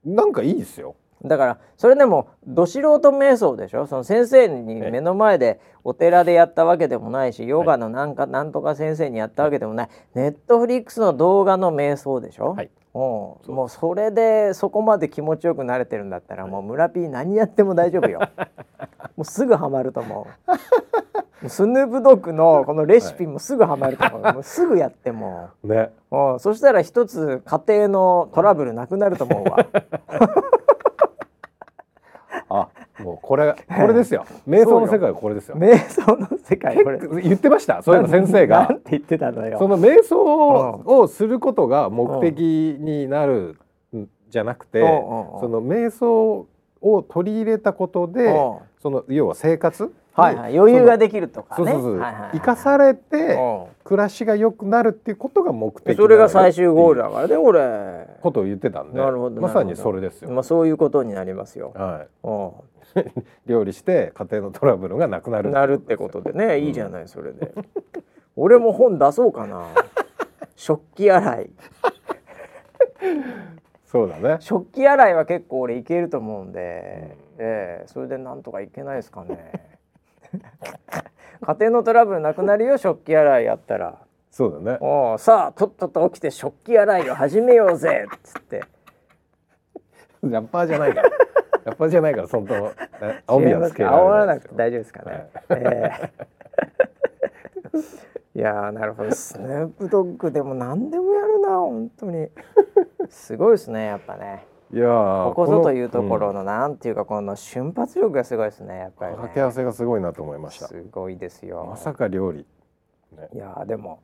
なんかいいですよ。だからそれでもど素人瞑想でしょ？その先生に目の前でお寺でやったわけでもないしヨガのなんかなんとか先生にやったわけでもない。ネットフリックスの動画の瞑想でしょ、はい、もう。もうそれでそこまで気持ちよくなれてるんだったらもう村ピー何やっても大丈夫よ。もうすぐハマると思う。スヌープドッグのこのレシピもすぐハマると思う,、もうすぐやっても ね。う。そしたら一つ家庭のトラブルなくなると思うわ。あ もうこれこれですよ。瞑想の世界はこれですよ。瞑想の世界これ。言ってました？そういうの先生が。なんて言ってたのよ。その瞑想をすることが目的になるんじゃなくてその瞑想を取り入れたことでその要は生活？はいはい、余裕ができるとかね。そうそうそう、生かされて暮らしが良くなるっていうことが目的それが最終ゴールだからね、俺。ことを言ってたんで、なるほどまさにそれですよ。まあそういうことになりますよ。はい。料理して家庭のトラブルがなくなる。なるってことでね、いいじゃないそれで。俺も本出そうかな。食器洗い。そうだね。食器洗いは結構俺いけると思うんで、うん、ええー、それでなんとかいけないですかね。家庭のトラブルなくなるよ食器洗いやったらそうだねおさあとっとと起きて食器洗いを始めようぜっつってラッパーじゃないからラッパーじゃないからそ んな青みはつけららなくて大丈夫ですかね、はい。えー、いやなるほどスヌープドッグでも何でもやるな本当に。すごいですねやっぱね。いやここぞというところの、うん、なんていうかこの瞬発力がすごいですねやっぱり、ね、掛け合わせがすごいなと思いました。すごいですよ。まさか料理。ね、いやでも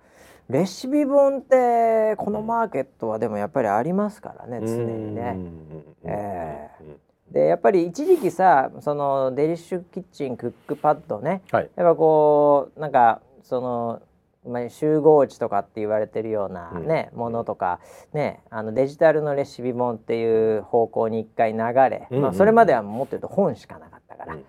レシピ本ってこのマーケットはでもやっぱりありますからね、常にね。えー、でやっぱり一時期さそのデリッシュキッチンクックパッドね、はい、やっぱこうなんかそのまあ、集合値とかって言われてるようなね、うん、ものとか、ね、あのデジタルのレシピ本っていう方向に一回流れ、うんうん、まあ、それまではもっと言うと本しかなかったから。うん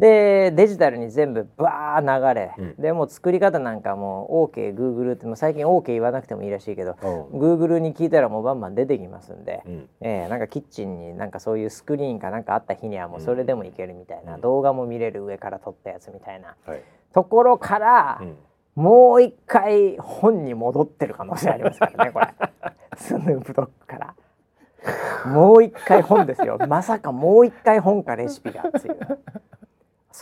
でデジタルに全部バー流れ、うん、でも作り方なんかも OKGoogle っても最近 OK 言わなくてもいいらしいけど Google に聞いたらもうバンバン出てきますんで、うん、えー、なんかキッチンになんかそういうスクリーンかなんかあった日にはもうそれでもいけるみたいな、うん、動画も見れる上から撮ったやつみたいな、はい、ところから、もう一回本に戻ってる可能性ありますからねこれ。スヌープドッグから。もう一回本ですよ。まさかもう一回本かレシピがっていう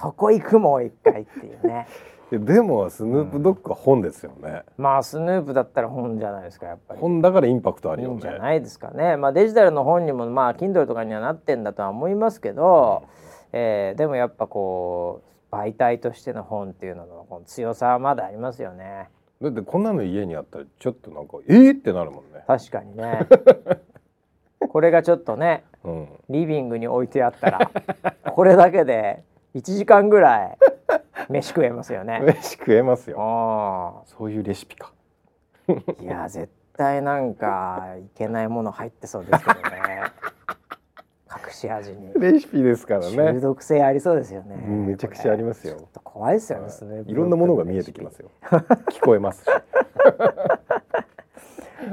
そこ行くもう一回っていうね。でもスヌープドッグは本ですよね、うん、まあスヌープだったら本じゃないですかやっぱり。本だからインパクトあるよね。じゃないですかね。まあデジタルの本にもまあ Kindle とかにはなってんだとは思いますけど、うん、えー、でもやっぱこう媒体としての本っていうののこの強さはまだありますよね。だってこんなの家にあったらちょっとなんかえー、ってなるもんね。確かにね。これがちょっとね、うん、リビングに置いてあったらこれだけで1時間ぐらい飯食えますよね。飯食えますよ。そういうレシピか。いや絶対なんかいけないもの入ってそうですけどね。隠し味に。レシピですからね。中毒性ありそうですよね、うん、めちゃくちゃありますよ。怖いですよね、い、ろんなものが見えてきますよ。聞こえます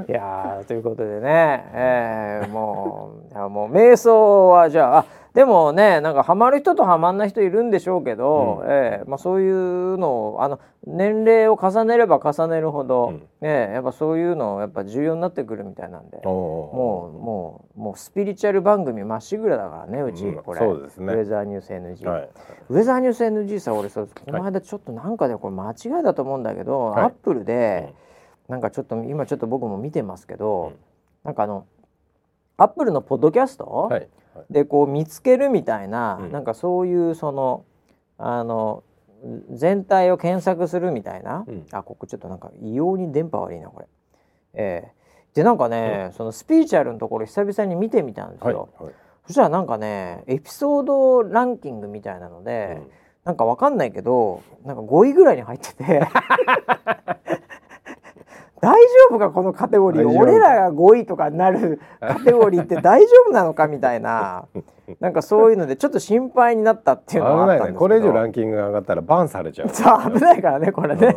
いやということでね、えー、もうもう瞑想はじゃあでもねなんかハマる人とハマんない人いるんでしょうけど、うん、えー、まあ、そういうのをあの年齢を重ねれば重ねるほど、うん、えー、やっぱそういうのやっぱ重要になってくるみたいなんでもうもうもうスピリチュアル番組まっしぐらだからねうち、うん、これ、そうね、ウェザーニュース NG、はい、ウェザーニュース NG さ俺そこの間ちょっとなんかでこれ間違いだと思うんだけど、はい、アップルで、なんかちょっと今ちょっと僕も見てますけど、うん、なんかあのアップルのポッドキャスト、はい、でこう見つけるみたいな、うん、なんかそういうそのあの全体を検索するみたいな、うん、あここちょっとなんか異様に電波悪いなこれ。えー、でなんかね、うん、そのスピーチュアルのところ久々に見てみたんですよ。はいはい、そしたらなんかねエピソードランキングみたいなので、うん、なんかわかんないけどなんか5位ぐらいに入ってて 大丈夫かこのカテゴリー。俺らが5位とかになる カテゴリーって大丈夫なのかみたいな。なんかそういうのでちょっと心配になったっていうのはあったんですけど、ね、これ以上ランキングが上がったらバンされちゃう。そう危ないからねこれね、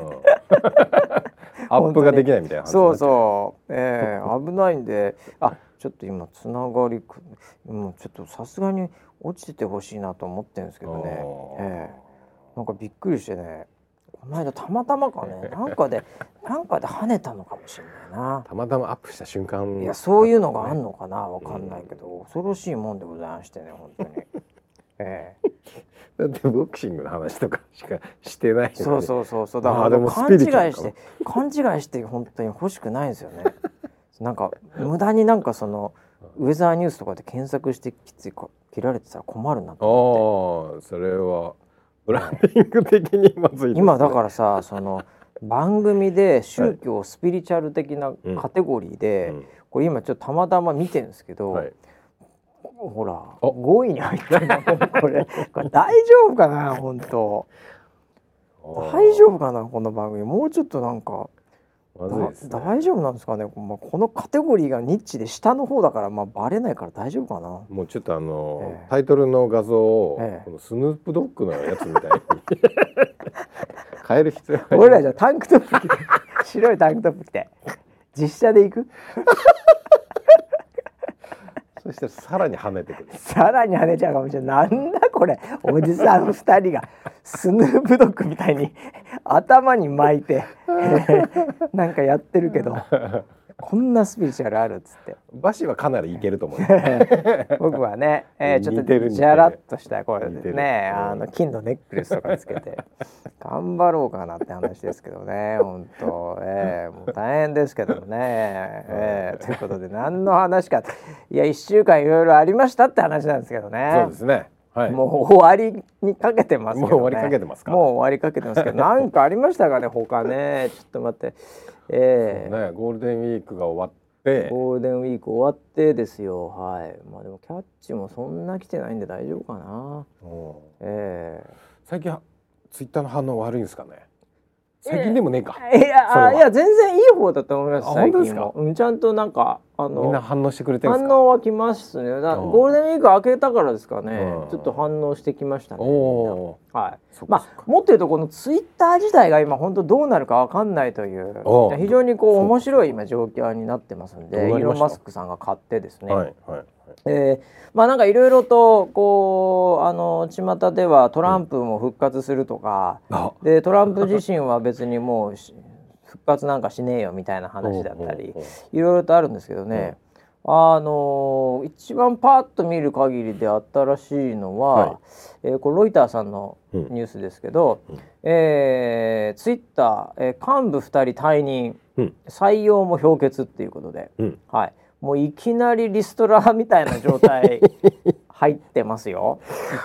アップができないみたいなそうそう、えー、危ないんで。あちょっと今つながりもうちょっとさすがに落ちててほしいなと思ってるんですけどね、えー、なんかびっくりしてねこの間たまたまかね なんかでなんかで跳ねたのかもしれないな。たまたまアップした瞬間。いやそういうのがあんのかなわかんないけど、うん、恐ろしいもんでございましてね本当に。ええ。だってボクシングの話とかしかしてない、ね、そうそうそうそう。だから勘違いして勘違いして本当に欲しくないんですよね。なんか無駄になんかそのウェザーニュースとかで検索してきつい切られてたら困るなと思って。ああそれはブランディング的にまずい、ね、今だからさその番組で宗教、スピリチュアル的なカテゴリーで、うん、これ今ちょっとたまたま見てるんですけど、はい、ほら5位に入ってるこれ。これ大丈夫かな本当。大丈夫かなこの番組。もうちょっとなんかまずね、大丈夫なんですかね、まあ、このカテゴリーがニッチで下の方だからまあバレないから大丈夫かな。もうちょっとあの、えタイトルの画像を、えこのスヌープドッグのやつみたいに。変える必要俺らじゃタンクトップ着て。白いタンクトップ着て。実写で行く？そしてさらに跳ねてくる。さらに跳ねちゃうかもしれない。なんだこれ。おじさん2人が。スヌープドッグみたいに頭に巻いて、なんかやってるけど。こんなスピリチュアルあるっつって。バシはかなりいけると思う 僕はね、えー、ちょっとじゃらっとしたこれでねあの金のネックレスとかつけて 頑張ろうかなって話ですけどね本当。えー、もう大変ですけどね、えー、ということで何の話か。いや1週間いろいろありましたって話なんですけどね。そうですね。はい、もう終わりにかけてますけど、ね、もう終わりかけてますか。もう終わりかけてますけど、なんかありましたかね、他ね、ちょっと待って。ええー、ね、ゴールデンウィークが終わって。ゴールデンウィーク終わってですよ。はい。まあでもキャッチもそんな来てないんで大丈夫かな。ええー、最近ツイッターの反応悪いんですかね？最近でもねえか。いやいや全然いい方だと思います。最近も。うん、ちゃんとなんかあのみんな反応してくれて反応はきますね。ゴールデンウィーク明けたからですかね。ちょっと反応してきましたね。はい。まあもっと言うとこのツイッター自体が今本当どうなるかわかんないという非常にこう面白い今状況になってますんで、イーロンマスクさんが買ってですね。はいはい。えー、まあなんかいろいろとこうあの巷ではトランプも復活するとか、うん、でトランプ自身は別にもう復活なんかしねえよみたいな話だったりいろいろとあるんですけどね、うん、あの一番パッと見る限りであったらしいのは、はい、えー、これロイターさんのニュースですけど、うん、えー、ツイッター、えー、幹部2人退任、うん、採用も氷結っていうことで、はいもういきなりリストラみたいな状態 入ってますよ。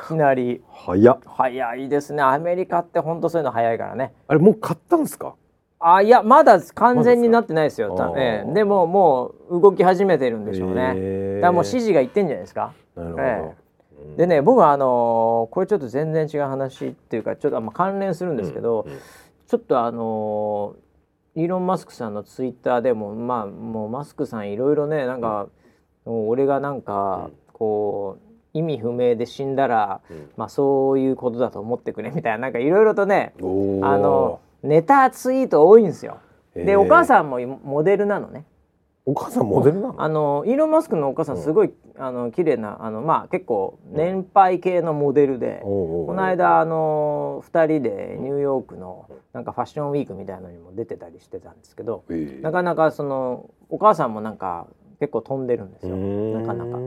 いきなり。早早いですね。アメリカって本当そういうの早いからね。あれもう買ったんですか？あいやまだ完全になってないですよ、ま、ええ、でももう動き始めてるんでしょうね。だからもう指示がいってんじゃないですか？なるほど、ええ、でね僕はあのー、これちょっと全然違う話っていうかちょっとまあ関連するんですけど、うんうん、ちょっとあのーイーロン・マスクさんのツイッターでもまあもうマスクさんいろいろねなんか、うん、俺がなんかこう意味不明で死んだら、うん、まあそういうことだと思ってくれみたいななんかいろいろとねあのネタツイート多いんですよ。でお母さんもモデルなのね。お母さんモデルなの？あのイーロン・マスクのお母さんすごい、うん、あの綺麗なあのまあ結構年配系のモデルで、うん、この間あの2人でニューヨークのなんかファッションウィークみたいなのにも出てたりしてたんですけど、えー、なかなかそのお母さんもなんか結構飛んでるんですよ。なかなか。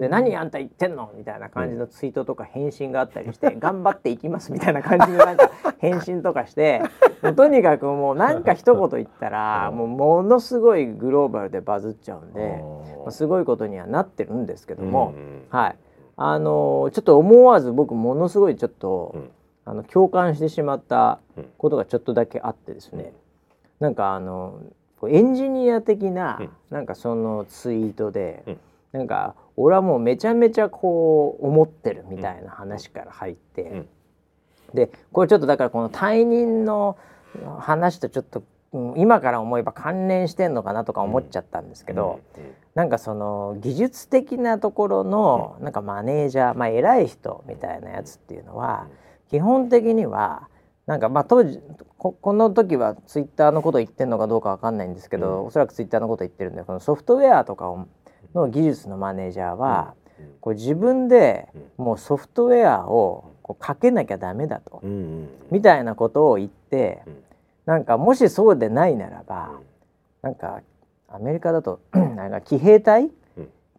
で何あんた言ってんのみたいな感じのツイートとか返信があったりして、頑張っていきますみたいな感じのなんか返信とかして もうとにかくもう何か一言言ったらもうものすごいグローバルでバズっちゃうんで、まあ、すごいことにはなってるんですけども、はい。あのー、ちょっと思わず僕ものすごいちょっと、あの共感してしまったことがちょっとだけあってですね、なんかあのエンジニア的な、なんかそのツイートで、なんか俺はもうめちゃめちゃこう思ってるみたいな話から入って、うん、でこれちょっとだからこの退任の話とちょっと今から思えば関連してんのかなとか思っちゃったんですけど、うん。うん、なんかその技術的なところのなんかマネージャー、まあ、偉い人みたいなやつっていうのは基本的にはなんかまあ当時この時はツイッターのこと言ってるのかどうかわかんないんですけど、うん、おそらくツイッターのこと言ってるんでこのソフトウェアとかをの技術のマネージャーは、こう自分でもうソフトウェアをこうかけなきゃダメだと、みたいなことを言って、なんかもしそうでないならば、なんかアメリカだと なんか騎兵隊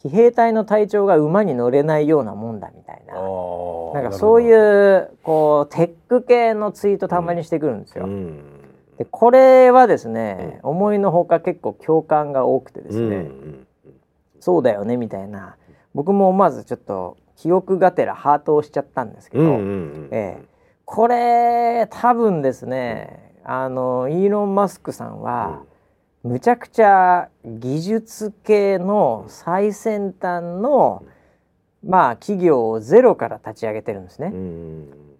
騎兵隊の隊長が馬に乗れないようなもんだみたいな。なんかそういうこうテック系のツイートたまにしてくるんですよ。でこれはですね、思いのほか結構共感が多くてですね、そうだよねみたいな。僕も思わずちょっと記憶がてらハートをしちゃったんですけど、ええ、これ多分ですね、あのイーロン・マスクさんは、むちゃくちゃ技術系の最先端の、まあ企業をゼロから立ち上げてるんですね。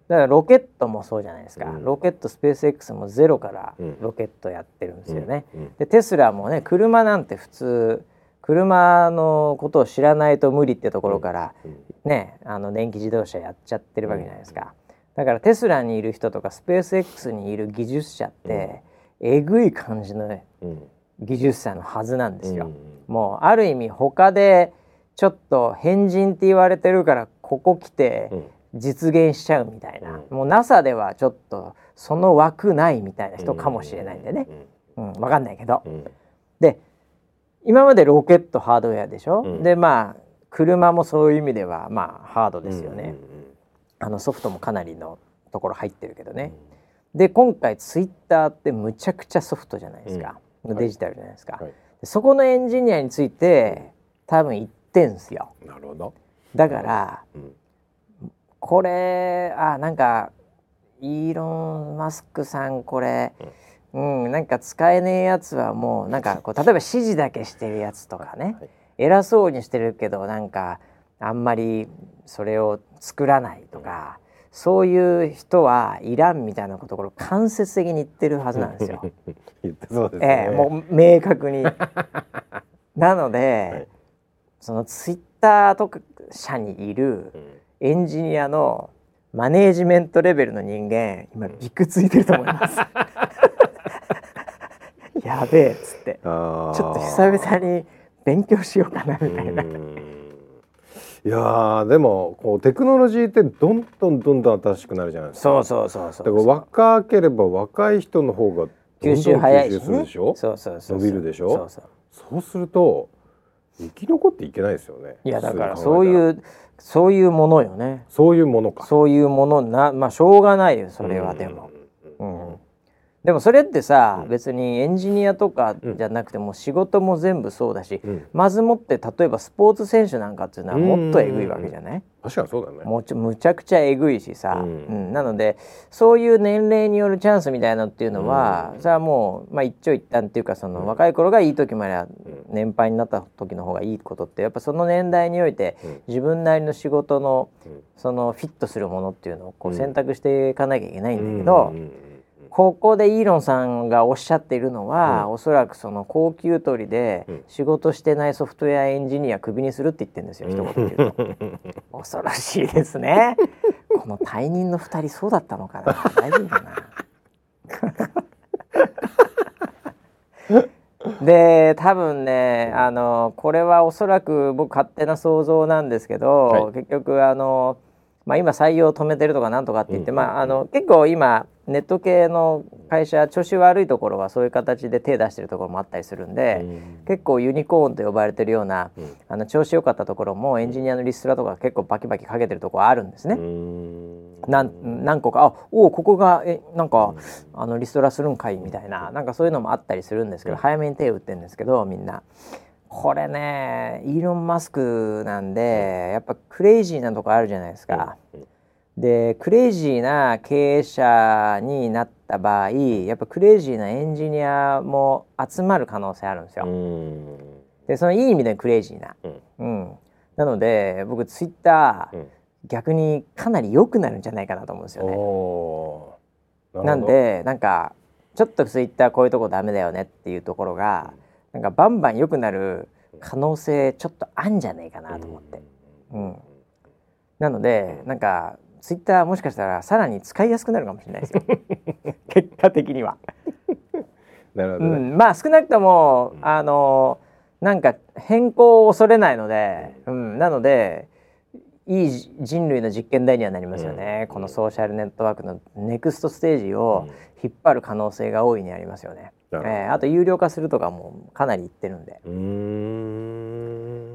だからロケットもそうじゃないですか、うん、ロケットスペース X もゼロからロケットやってるんですよね。うん。うん、でテスラもね車なんて普通車のことを知らないと無理ってところからねあの電気自動車やっちゃってるわけじゃないですか。だからテスラにいる人とかスペース X にいる技術者ってえぐい感じの技術者のはずなんですよ。もうある意味他でちょっと変人って言われてるからここ来て実現しちゃうみたいな、もう NASA ではちょっとその枠ないみたいな人かもしれないんでね、うん、分かんないけど。で今までロケットハードウェアでしょ、うん、でまあ車もそういう意味ではまあハードですよね、うんうんうん、あのソフトもかなりのところ入ってるけどね、うん、で今回ツイッターってむちゃくちゃソフトじゃないですか、うん、デジタルじゃないですか、はい、そこのエンジニアについて多分言ってんすよ。なるほど。だから、これあなんかイーロン・マスクさんこれ、うん、うん、なんか使えねえやつはもうなんかこう 例えば指示だけしてるやつとかね、はい、偉そうにしてるけどなんかあんまりそれを作らないとか。そういう人はいらんみたいなところ間接的に言ってるはずなんですよ。言ってそうですね。えー、もう明確に。なので、はい、そのツイッターとか社にいるエンジニアのマネージメントレベルの人間今びくついてると思います。やべえっつってちょっと久々に勉強しようかなみたいな。いやでもこうテクノロジーってどんどんどんどん新しくなるじゃないですか。そうそうそうそう。だから若ければ若い人の方が吸収早いし、ね、でしょ？そうそうそう。伸びるでしょ？そうそう。そうすると生き残っていけないですよね。いやだからそういうそういうものよね。そういうものか。そういうものなまあしょうがないよそれはでも。うん。うんでもそれってさ、うん、別にエンジニアとかじゃなくても仕事も全部そうだし、うん、まずもって例えばスポーツ選手なんかっていうのはもっとえぐいわけじゃない？確かにそうだね。もちむちゃくちゃえぐいしさ、うん、なのでそういう年齢によるチャンスみたいなのっていうのは、それはもう、まあ、一長一短っていうかその若い頃がいい時までは年配になった時の方がいいことってやっぱその年代において自分なりの仕事のそのフィットするものっていうのをこう選択していかなきゃいけないんだけど。ここでイーロンさんがおっしゃっているのは、うん、おそらくその高級取りで仕事してないソフトウェアエンジニアクビにするって言ってるんですよ、うん、一言で言うと。恐ろしいですね。この退任の2人そうだったのかな。大丈夫かな。で多分ねあのこれはおそらく僕勝手な想像なんですけど、はい、結局あのまあ、今採用を止めてるとかなんとかって言って、まあ、あの結構今ネット系の会社調子悪いところはそういう形で手出してるところもあったりするんで、結構ユニコーンと呼ばれてるような、あの調子良かったところもエンジニアのリストラとか結構バキバキかけてるところあるんですね。なん何個かあおここがえなんかあのリストラするんかいみたいななんかそういうのもあったりするんですけど、早めに手を打ってるんですけどみんな。これねイーロン・マスクなんでやっぱクレイジーなとこあるじゃないですか。でクレイジーな経営者になった場合やっぱクレイジーなエンジニアも集まる可能性あるんですよ。でそのいい意味でクレイジーな。うん、うん、なので僕ツイッター、うん、逆にかなり良くなるんじゃないかなと思うんですよね。なんでなんかちょっとツイッターこういうとこダメだよねっていうところが。うんなんかバンバン良くなる可能性ちょっとあんじゃねえかなと思って。うん、なのでなんかツイッターもしかしたらさらに使いやすくなるかもしれないですよ。結果的には。なるほど、ね、うん、まあ少なくともあのなんか変更を恐れないので、うん、なのでいい人類の実験台にはなりますよね、うん、このソーシャルネットワークのネクストステージを引っ張る可能性が大いにありますよね。えー、あと有料化するとかもかなりいってるんで。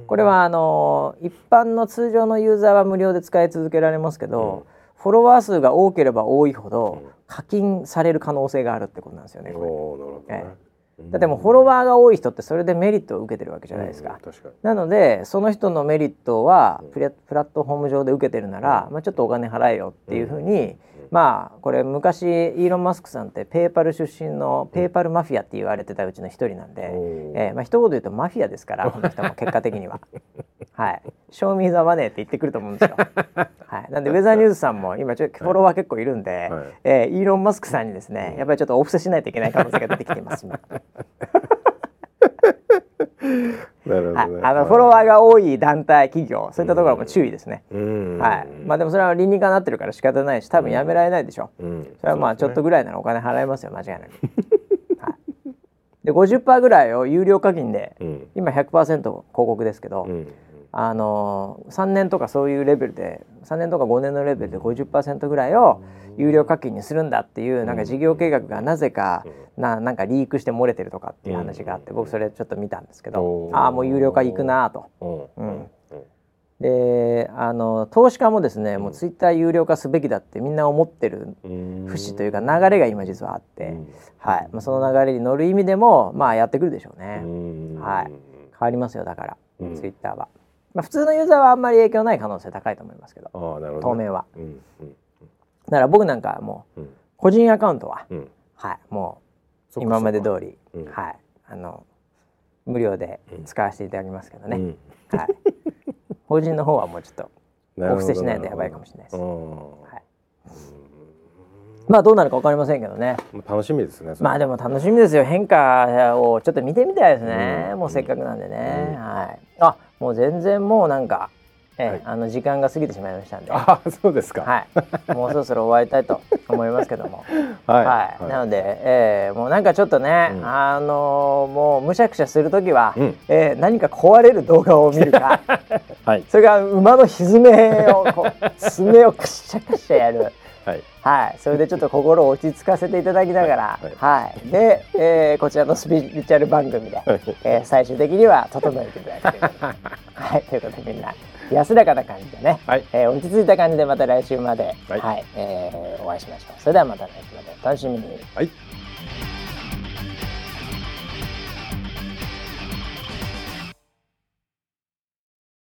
これはあの一般の通常のユーザーは無料で使い続けられますけど、うん、フォロワー数が多ければ多いほど課金される可能性があるってことなんですよね。これ、ね。えーだってもフォロワーが多い人ってそれでメリットを受けてるわけじゃないですか。うん、なのでその人のメリットはプラットフォーム上で受けてるなら、まあ、ちょっとお金払えよっていうふうに、まあこれ昔イーロン・マスクさんってペーパル出身のペーパルマフィアって言われてたうちの一人なんで、えー、まあ一言で言うとマフィアですから この人も結果的には。はい、賞味ザマネーって言ってくると思うんですよ。はい、なんでウェザーニュースさんも今ちょっとフォロワー結構いるんで、はい、えー、イーロン・マスクさんにですねやっぱりちょっとお布施しないといけない可能性が出てきています今。なるほど、ね、あのフォロワーが多い団体企業そういったところも注意ですね。はい。まあでもそれは倫理化になってるから仕方ないし多分やめられないでしょ。うそれはまあちょっとぐらいならお金払いますよ間違いなく。はい、で50%ぐらいを有料課金で、今100%広告ですけど、あの3年とかそういうレベルで3年とか5年のレベルで50%ぐらいを有料課金にするんだっていうなんか事業計画がなぜかななんかリークして漏れてるとかっていう話があって僕それちょっと見たんですけどああもう有料化いくなと。うん。であの投資家もですね、もうツイッター有料化すべきだってみんな思ってる節というか流れが今実はあって、はい。まあ、その流れに乗る意味でもまあやってくるでしょうね。はい、変わりますよだから、ツイッターは。まあ、普通のユーザーはあんまり影響ない可能性高いと思いますけど。当面は、うんうん、だから僕なんかもう、個人アカウントは、うん、はいもう今まで通り、はいあの無料で使わせていただきますけどね、はい。法人の方はもうちょっとお布施しないとやばいかもしれないです、はい。まあどうなるかわかりませんけどね。楽しみですね。まあでも楽しみですよ。変化をちょっと見てみたいですね。うん、もうせっかくなんでね。うん、はい。あ、もう全然もうなんか。えはい、あの時間が過ぎてしまいましたんで。あ、そうですか。はい。もうそろそろ終わりたいと思いますけども。はい、はい、なので、えー、もうなんかちょっとね、うん、あのー、もうむしゃくしゃする時は、うん、えー、何か壊れる動画を見るか。はい。それが馬の蹄をこう爪をくしゃくしゃやる。はい、はい、それでちょっと心を落ち着かせていただきながら、はい、はい、で、えー、こちらのスピリチュアル番組で、はい、えー、最終的には整えていただければ はい、ということでみんな安らかな感じでね、はい、えー、落ち着いた感じでまた来週まで、はい。はい、えー、お会いしましょう。それではまた来週まで。お楽しみに。はい